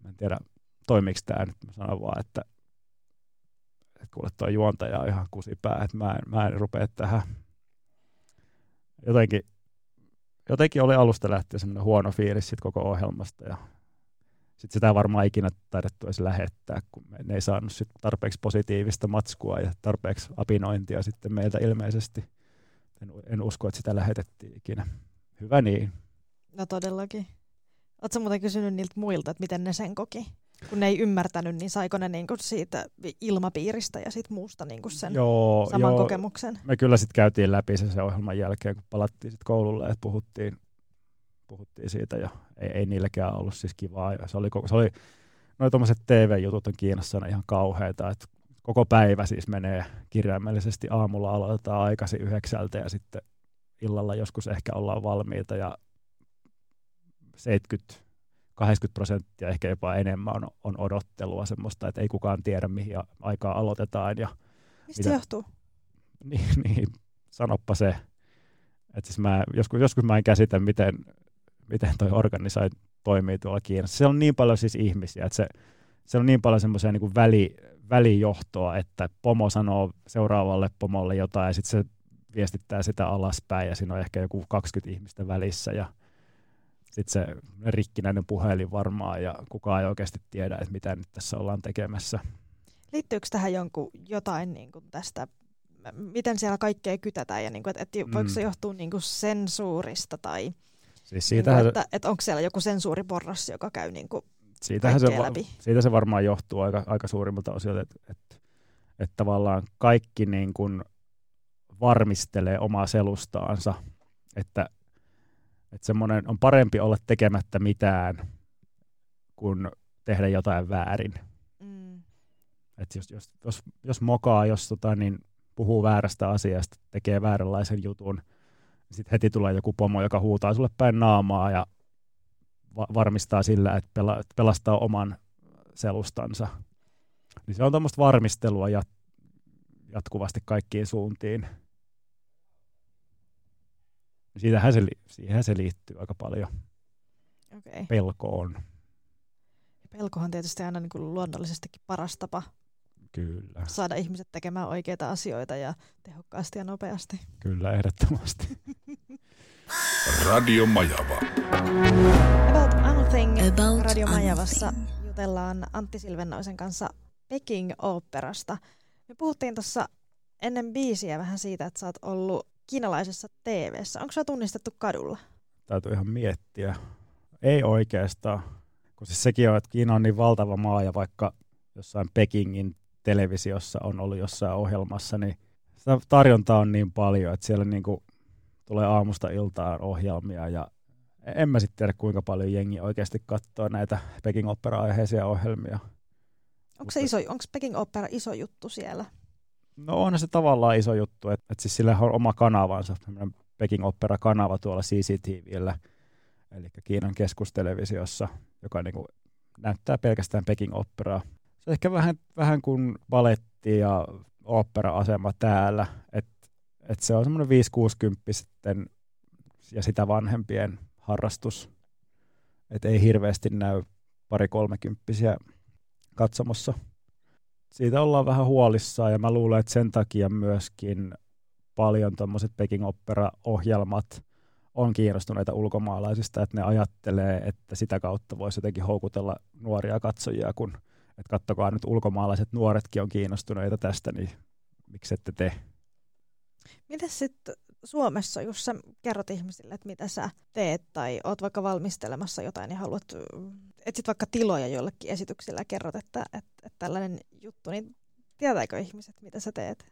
en tiedä toimiks tämä nyt. Mä sanon vaan, että, että kuule tuo juontaja on ihan kusipää, että mä en, mä en rupea tähän. Jotenkin, jotenkin oli alusta lähtien semmoinen huono fiilis sit koko ohjelmasta ja sitten sitä varmaan ikinä taidettu edes lähettää, kun me ei saanut sit tarpeeksi positiivista matskua ja tarpeeksi apinointia sitten meiltä ilmeisesti. En, en usko, että sitä lähetettiin ikinä. Hyvä niin. No todellakin. Oletko muuten kysynyt niiltä muilta, että miten ne sen koki? Kun ne ei ymmärtänyt, niin saiko ne niinku siitä ilmapiiristä ja sit muusta niinku sen joo, saman joo. kokemuksen? Me kyllä sitten käytiin läpi se, se ohjelman jälkeen, kun palattiin sitten koululle, että puhuttiin, puhuttiin siitä ja ei, ei niilläkään ollut siis kivaa. Ja se oli, se oli noin tuommoiset TV-jutut on Kiinassa ihan kauheita, että koko päivä siis menee kirjaimellisesti aamulla aloitetaan aikaisin yhdeksältä ja sitten illalla joskus ehkä ollaan valmiita ja 70 80 prosenttia, ehkä jopa enemmän on, on odottelua semmoista, että ei kukaan tiedä, mihin aikaa aloitetaan. Ja Mistä mitä, johtuu? Niin, niin, sanoppa se. Että siis mä, joskus, joskus mä en käsitä, miten, miten toi organisai toimii tuolla Kiinassa. Siellä on niin paljon siis ihmisiä, että se, se on niin paljon semmoisia niin väli, välijohtoa, että pomo sanoo seuraavalle pomolle jotain ja sitten se viestittää sitä alaspäin ja siinä on ehkä joku 20 ihmistä välissä ja sitten se rikkinäinen puhelin varmaan ja kukaan ei oikeasti tiedä, että mitä nyt tässä ollaan tekemässä. Liittyykö tähän jonkun jotain niin kuin tästä, miten siellä kaikkea kytätään ja niin kuin, että, että voiko se mm. johtua niin kuin sensuurista tai siis niin kuin, että, että onko siellä joku sensuuriporras, joka käy niin kuin siitähän se, läpi? Siitä se varmaan johtuu aika, aika suurimmalta osilta, että, että, että tavallaan kaikki niin kuin varmistelee omaa selustaansa, että että semmoinen on parempi olla tekemättä mitään kuin tehdä jotain väärin. Mm. Et jos, jos, jos, jos mokaa, jos tota, niin puhuu väärästä asiasta, tekee vääränlaisen jutun, niin sitten heti tulee joku pomo, joka huutaa sulle päin naamaa ja va- varmistaa sillä, että pela- pelastaa oman selustansa. Niin se on tuommoista varmistelua jat- jatkuvasti kaikkiin suuntiin. Siitähän se, siihen se liittyy aika paljon okay. pelkoon. Pelkohan tietysti aina niin kuin luonnollisestikin paras tapa Kyllä. saada ihmiset tekemään oikeita asioita ja tehokkaasti ja nopeasti. Kyllä, ehdottomasti. Radio Majava. About Anything About Radio Majavassa anything. jutellaan Antti Silvennoisen kanssa Peking Operasta. Me puhuttiin tuossa ennen biisiä vähän siitä, että sä oot ollut kiinalaisessa tv Onko se tunnistettu kadulla? Täytyy ihan miettiä. Ei oikeastaan. Kun siis sekin on, että Kiina on niin valtava maa ja vaikka jossain Pekingin televisiossa on ollut jossain ohjelmassa, niin sitä tarjontaa on niin paljon, että siellä niin kuin tulee aamusta iltaan ohjelmia ja en mä sitten tiedä kuinka paljon jengi oikeasti katsoo näitä Peking Opera-aiheisia ohjelmia. Onko se iso, onko Peking Opera iso juttu siellä? No onhan se tavallaan iso juttu, että, että siis sillä on oma kanavansa, Peking Opera-kanava tuolla CCTVllä, eli Kiinan keskustelevisiossa, joka niin kuin näyttää pelkästään Peking Operaa. Se on ehkä vähän, vähän kuin baletti ja opera-asema täällä, että et se on semmoinen 5-60 ja sitä vanhempien harrastus, että ei hirveästi näy pari kolmekymppisiä katsomossa. Siitä ollaan vähän huolissaan ja mä luulen, että sen takia myöskin paljon tuommoiset Peking Opera-ohjelmat on kiinnostuneita ulkomaalaisista, että ne ajattelee, että sitä kautta voisi jotenkin houkutella nuoria katsojia, kun että kattokaa nyt ulkomaalaiset nuoretkin on kiinnostuneita tästä, niin miksi ette te? Mitäs sitten Suomessa, jos sä kerrot ihmisille, että mitä sä teet tai oot vaikka valmistelemassa jotain ja haluat, etsit vaikka tiloja jollekin esityksillä ja kerrot, että, että, että tällainen juttu, niin tietääkö ihmiset, mitä sä teet?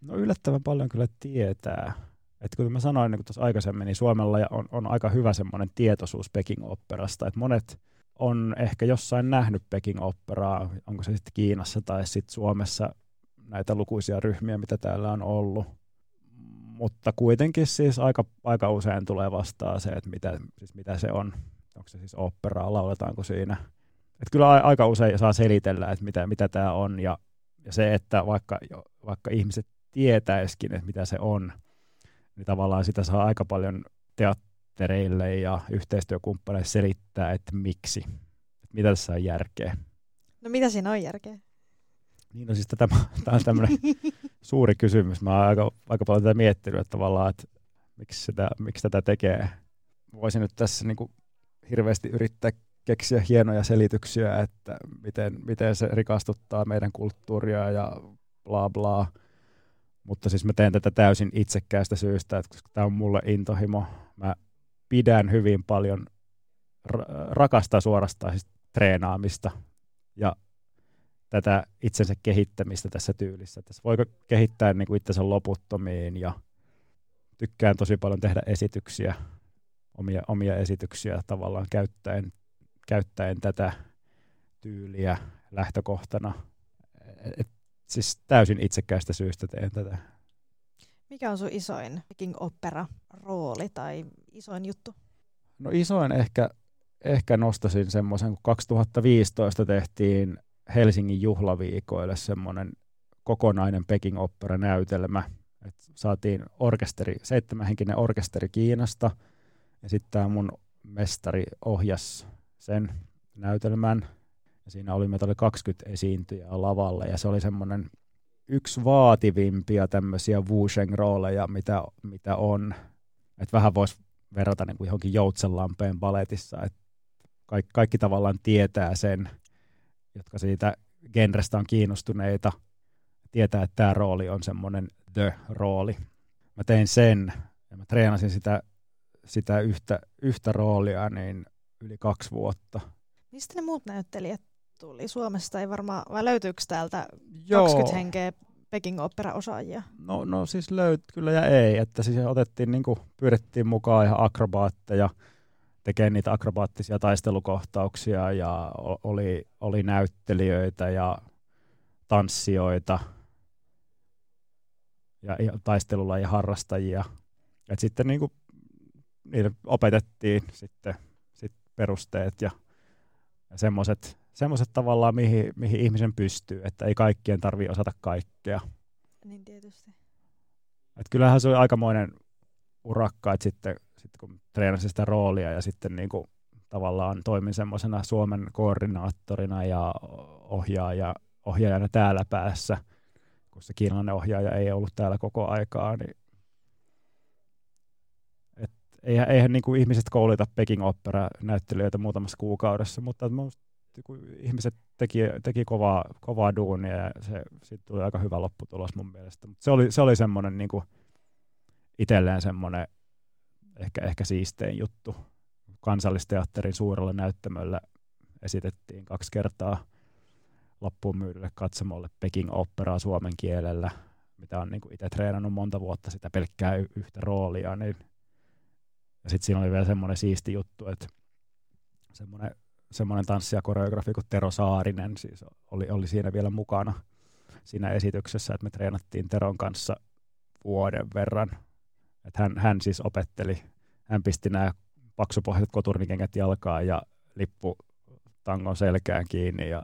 No yllättävän paljon kyllä tietää. Että kuten mä sanoin niin tuossa aikaisemmin, niin Suomella on, on aika hyvä semmoinen tietoisuus Peking-operasta, että monet on ehkä jossain nähnyt Peking-operaa, onko se sitten Kiinassa tai sitten Suomessa näitä lukuisia ryhmiä, mitä täällä on ollut. Mutta kuitenkin siis aika, aika usein tulee vastaan se, että mitä, siis mitä se on. Onko se siis operaa, lauletaanko siinä. Et kyllä aika usein saa selitellä, että mitä, mitä tämä on. Ja, ja se, että vaikka, vaikka ihmiset tietäisikin, että mitä se on, niin tavallaan sitä saa aika paljon teattereille ja yhteistyökumppaneille selittää, että miksi. Että mitä tässä on järkeä. No mitä siinä on järkeä? Niin, no siis tämä, tämä on tämmöinen suuri kysymys. Mä oon aika, aika paljon tätä miettinyt, että tavallaan, että miksi, sitä, miksi tätä tekee. Voisin nyt tässä niin kuin hirveästi yrittää keksiä hienoja selityksiä, että miten, miten se rikastuttaa meidän kulttuuria ja bla bla. Mutta siis mä teen tätä täysin itsekkäästä syystä, että koska tämä on mulle intohimo. Mä pidän hyvin paljon, ra- rakastaa suorastaan siis treenaamista ja tätä itsensä kehittämistä tässä tyylissä. Tässä voi kehittää niin kuin itsensä loputtomiin ja tykkään tosi paljon tehdä esityksiä, omia, omia esityksiä tavallaan käyttäen, käyttäen tätä tyyliä lähtökohtana. Et, siis täysin itsekkäästä syystä teen tätä. Mikä on sun isoin King Opera-rooli tai isoin juttu? No isoin ehkä, ehkä nostasin semmoisen, kun 2015 tehtiin Helsingin juhlaviikoille semmoinen kokonainen Peking Opera-näytelmä. Et saatiin orkesteri, seitsemänhenkinen orkesteri Kiinasta, ja sitten tämä mun mestari ohjas sen näytelmän. Ja siinä oli, meitä oli 20 esiintyjää lavalla, ja se oli semmoinen yksi vaativimpia tämmöisiä Wu-Sheng-rooleja, mitä, mitä on. Et vähän voisi verrata niin kuin johonkin Joutsenlampeen baletissa, että kaikki, kaikki tavallaan tietää sen, jotka siitä genrestä on kiinnostuneita, tietää, että tämä rooli on semmoinen the-rooli. Mä tein sen ja mä treenasin sitä, sitä yhtä, yhtä roolia niin yli kaksi vuotta. Mistä ne muut näyttelijät tuli? Suomesta ei varmaan, vai löytyykö täältä Joo. 20 henkeä Peking Opera-osaajia? No, no siis löyt kyllä ja ei, että siis otettiin, niin kuin, pyydettiin mukaan ihan akrobaatteja, tekemään niitä akrobaattisia taistelukohtauksia ja oli, oli näyttelijöitä ja tanssijoita ja, ja taistelulla ja harrastajia. Et sitten niin kuin, niille opetettiin sitten sit perusteet ja, ja semmoiset semmoiset tavallaan, mihin, mihin ihmisen pystyy, että ei kaikkien tarvitse osata kaikkea. Niin tietysti. Et kyllähän se oli aikamoinen urakka, että sitten sitten kun treenasin sitä roolia ja sitten niin kuin tavallaan toimin semmoisena Suomen koordinaattorina ja ohjaaja, ohjaajana täällä päässä, kun se kiinalainen ohjaaja ei ollut täällä koko aikaa, niin et eihän, eihän niin kuin ihmiset koulita Peking Opera-näyttelijöitä muutamassa kuukaudessa, mutta kun ihmiset teki, teki kovaa, kovaa duunia ja se, siitä tuli aika hyvä lopputulos mun mielestä. Mut se oli, se oli semmoinen niin kuin itselleen semmoinen ehkä, ehkä siistein juttu. Kansallisteatterin suurella näyttämöllä esitettiin kaksi kertaa loppuun myydylle katsomolle Peking Operaa suomen kielellä, mitä on niin itse treenannut monta vuotta sitä pelkkää yhtä roolia. Niin. Ja sitten siinä oli vielä semmoinen siisti juttu, että semmoinen, semmoinen tanssija koreografi kuin Tero Saarinen siis oli, oli siinä vielä mukana siinä esityksessä, että me treenattiin Teron kanssa vuoden verran Et hän, hän siis opetteli, hän pisti nämä paksupohjaiset koturnikengät jalkaan ja lippu tangon selkään kiinni ja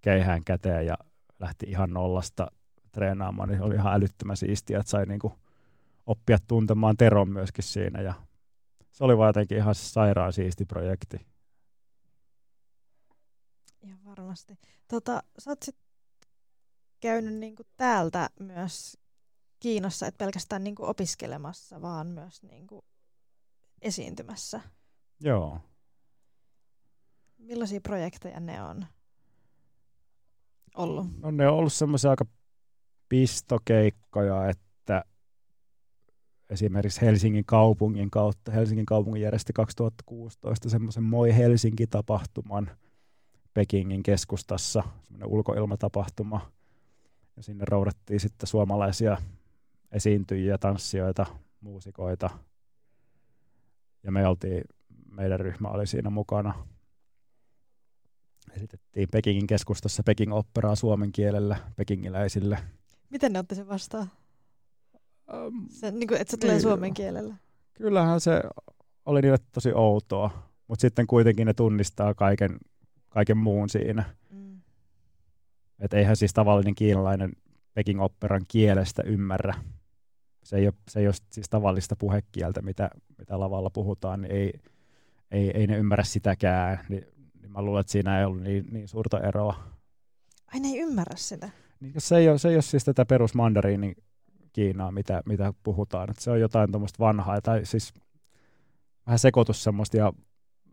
keihään käteen ja lähti ihan nollasta treenaamaan, niin oli ihan älyttömän siistiä, että sai niinku oppia tuntemaan Teron myöskin siinä ja se oli vaan jotenkin ihan sairaan siisti projekti. Ihan varmasti. Tota, sä oot sit käynyt niinku täältä myös Kiinassa, et pelkästään niinku opiskelemassa, vaan myös niinku esiintymässä. Joo. Millaisia projekteja ne on ollut? No ne on ollut semmoisia aika pistokeikkoja, että esimerkiksi Helsingin kaupungin kautta, Helsingin kaupungin järjesti 2016 semmoisen Moi Helsinki-tapahtuman Pekingin keskustassa, semmoinen ulkoilmatapahtuma. Ja sinne roudattiin sitten suomalaisia esiintyjiä, tanssijoita, muusikoita. Ja me oltiin, meidän ryhmä oli siinä mukana. Esitettiin Pekingin keskustassa Peking operaa suomen kielellä pekingiläisille. Miten ne otti sen vastaan? Um, Se, niin kuin, että se tulee Niin. suomen kielellä. kyllähän se oli niille tosi outoa, mutta sitten kuitenkin ne tunnistaa kaiken, kaiken muun siinä. Mm. Että eihän siis tavallinen kiinalainen Peking operan kielestä ymmärrä. Se ei ole, se ei ole siis tavallista puhekieltä, mitä, mitä lavalla puhutaan, niin ei, ei, ei ne ymmärrä sitäkään. Niin, niin mä luulen, että siinä ei ollut niin, niin suurta eroa. Ai ne ei ymmärrä sitä. Niin se, ei ole, se ei ole siis tätä perusmandariinin Kiinaa, mitä, mitä puhutaan. Et se on jotain tuommoista vanhaa, tai siis vähän sekoitus semmoista ja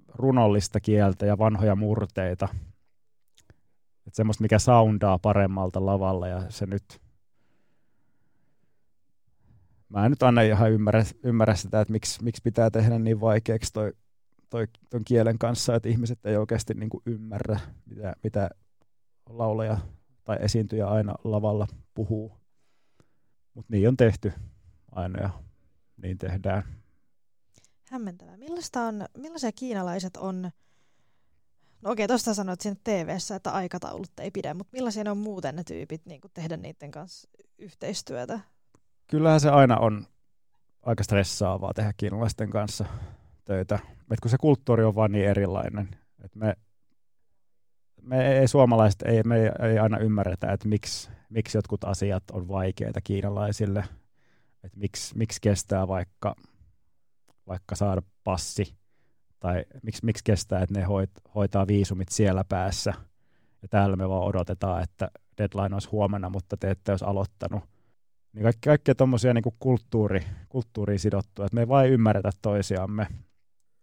runollista kieltä ja vanhoja murteita. Et semmoista, mikä soundaa paremmalta lavalla ja se nyt... Mä en nyt aina ihan ymmärrä, ymmärrä sitä, että miksi, miksi pitää tehdä niin vaikeaksi toi, toi, ton kielen kanssa, että ihmiset ei oikeasti niinku ymmärrä, mitä, mitä laulaja tai esiintyjä aina lavalla puhuu. Mutta niin on tehty aina ja niin tehdään. Hämmentävää. Millaista on, millaisia kiinalaiset on, no okei, tuosta sanoit sinne tv että aikataulut ei pidä, mutta millaisia ne on muuten ne tyypit niin tehdä niiden kanssa yhteistyötä? Kyllähän se aina on aika stressaavaa tehdä kiinalaisten kanssa töitä. Et kun se kulttuuri on vaan niin erilainen. Et me, me ei suomalaiset ei, me ei, aina ymmärretä, että miksi, miksi jotkut asiat on vaikeita kiinalaisille. Et miksi, miksi kestää vaikka, vaikka saada passi tai miksi, miksi kestää, että ne hoit, hoitaa viisumit siellä päässä. Ja täällä me vaan odotetaan, että deadline olisi huomenna, mutta te ette olisi aloittanut. Niin kaikki, kaikkea tuommoisia niin kulttuuri, kulttuuriin sidottuja, että me ei vain ymmärretä toisiamme.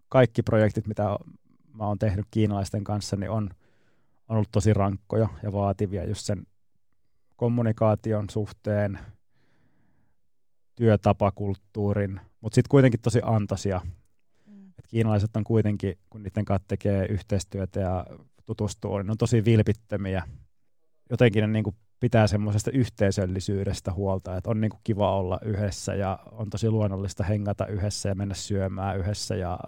Kaikki projektit, mitä mä oon tehnyt kiinalaisten kanssa, niin on, on ollut tosi rankkoja ja vaativia just sen kommunikaation suhteen, työtapakulttuurin, mutta sitten kuitenkin tosi antoisia. Mm. Et kiinalaiset on kuitenkin, kun niiden kanssa tekee yhteistyötä ja tutustuu, niin ne on tosi vilpittömiä. Jotenkin ne niinku pitää semmoisesta yhteisöllisyydestä huolta, että on niinku kiva olla yhdessä ja on tosi luonnollista hengata yhdessä ja mennä syömään yhdessä ja,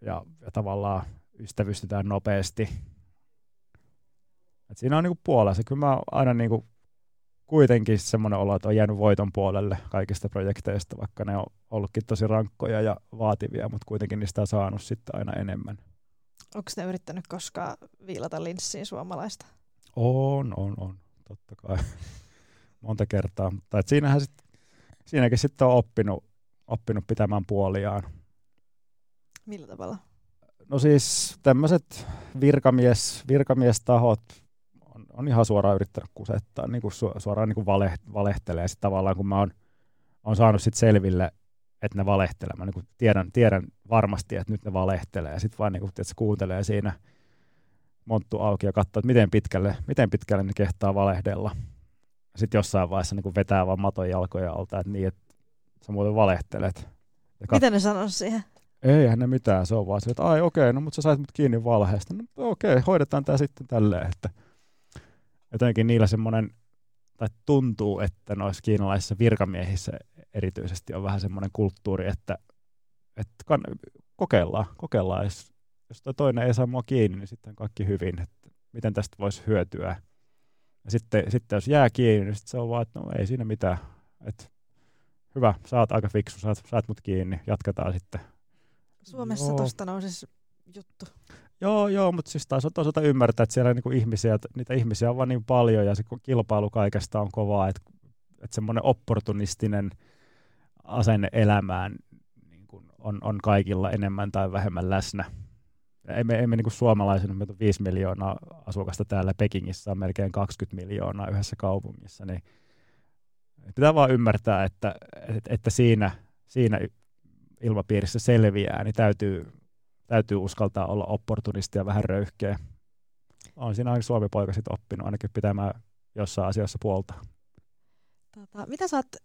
ja, ja tavallaan ystävystytään nopeasti. Et siinä on niinku puolensa. Kyllä mä aina niinku kuitenkin semmoinen olo, että on jäänyt voiton puolelle kaikista projekteista, vaikka ne on ollutkin tosi rankkoja ja vaativia, mutta kuitenkin niistä on saanut sitten aina enemmän. Onko ne yrittänyt koskaan viilata linssiin suomalaista? On, on, on, totta kai. Monta kertaa. Mutta et siinähän sit, siinäkin sitten on oppinut, oppinut pitämään puoliaan. Millä tavalla? No siis tämmöiset virkamies, virkamiestahot on, on ihan suoraan yrittänyt kusettaa, niin kuin su, suoraan niin kuin vale, valehtelee sit tavallaan, kun mä oon, on saanut sit selville, että ne valehtelee. Mä niin kuin tiedän, tiedän varmasti, että nyt ne valehtelee ja sitten vaan niin kuin, että se kuuntelee siinä monttu auki ja katsoo, että miten pitkälle, miten pitkälle ne kehtaa valehdella. Sitten jossain vaiheessa niin vetää vaan maton jalkoja alta, että niin, että sä muuten valehtelet. Ja kat- Miten ne sanoo siihen? Eihän ne mitään, se on vaan se, että ai okei, no mutta sä sait mut kiinni valheesta. No okei, hoidetaan tämä sitten tälleen, että jotenkin niillä semmoinen, tai tuntuu, että noissa kiinalaisissa virkamiehissä erityisesti on vähän semmoinen kulttuuri, että, että kann, kokeillaan, kokeillaan, jos, jos toi toinen ei saa mua kiinni, niin sitten on kaikki hyvin, että miten tästä voisi hyötyä. Ja sitten, sitten jos jää kiinni, niin sitten se on vaan, että no ei siinä mitään, että hyvä, sä oot aika fiksu, saat, saat mut kiinni, jatketaan sitten. Suomessa Joo. tosta nousisi juttu. Joo, joo, mutta siis taas on toisaalta ymmärtää, että siellä niinku ihmisiä, niitä ihmisiä on vaan niin paljon ja se kilpailu kaikesta on kovaa, että, että semmoinen opportunistinen asenne elämään niin kuin on, on kaikilla enemmän tai vähemmän läsnä. Ja emme, emme niin kuin suomalaisena, meitä on 5 miljoonaa asukasta täällä Pekingissä, on melkein 20 miljoonaa yhdessä kaupungissa, niin pitää vaan ymmärtää, että, että, siinä, siinä ilmapiirissä selviää, niin täytyy, täytyy uskaltaa olla opportunisti ja vähän röyhkeä. On siinä ainakin Suomi-poika sitten oppinut ainakin pitämään jossain asiassa puolta. Tota, mitä sä oot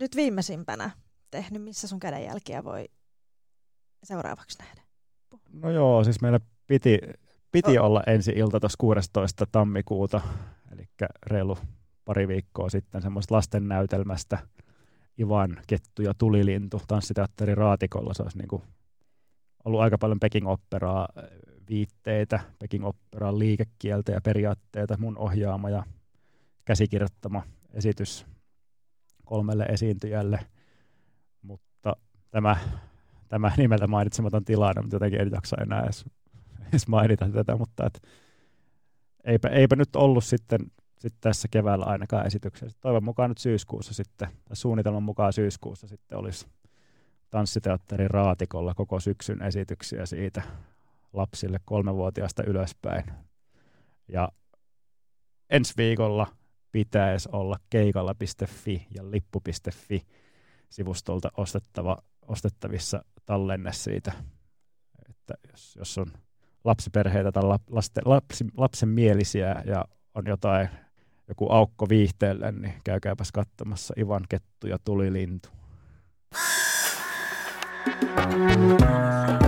nyt viimeisimpänä tehnyt, missä sun kädenjälkiä voi seuraavaksi nähdä? No joo, siis meillä piti, piti olla ensi ilta tuossa 16. tammikuuta, eli reilu pari viikkoa sitten semmoista lasten näytelmästä Ivan, Kettu ja Tulilintu tanssiteatteri Raatikolla. Se olisi niin kuin ollut aika paljon Peking Operaa viitteitä, Peking Operan liikekieltä ja periaatteita, mun ohjaama ja käsikirjoittama esitys kolmelle esiintyjälle, mutta tämä, tämä nimeltä mainitsematon tilanne, mutta jotenkin en jaksa enää edes, edes mainita tätä, mutta et, eipä, eipä nyt ollut sitten, sitten tässä keväällä ainakaan esityksessä. Toivon mukaan nyt syyskuussa sitten, tai suunnitelman mukaan syyskuussa sitten olisi tanssiteatterin raatikolla koko syksyn esityksiä siitä lapsille kolmevuotiaasta ylöspäin. Ja ensi viikolla pitäisi olla keikalla.fi ja lippu.fi sivustolta ostettava, ostettavissa tallenne siitä, että jos, jos on lapsiperheitä tai lasten, lapsi, lapsen mielisiä ja on jotain, joku aukko viihteelle, niin käykääpäs katsomassa Ivan Kettu ja Tulilintu. You.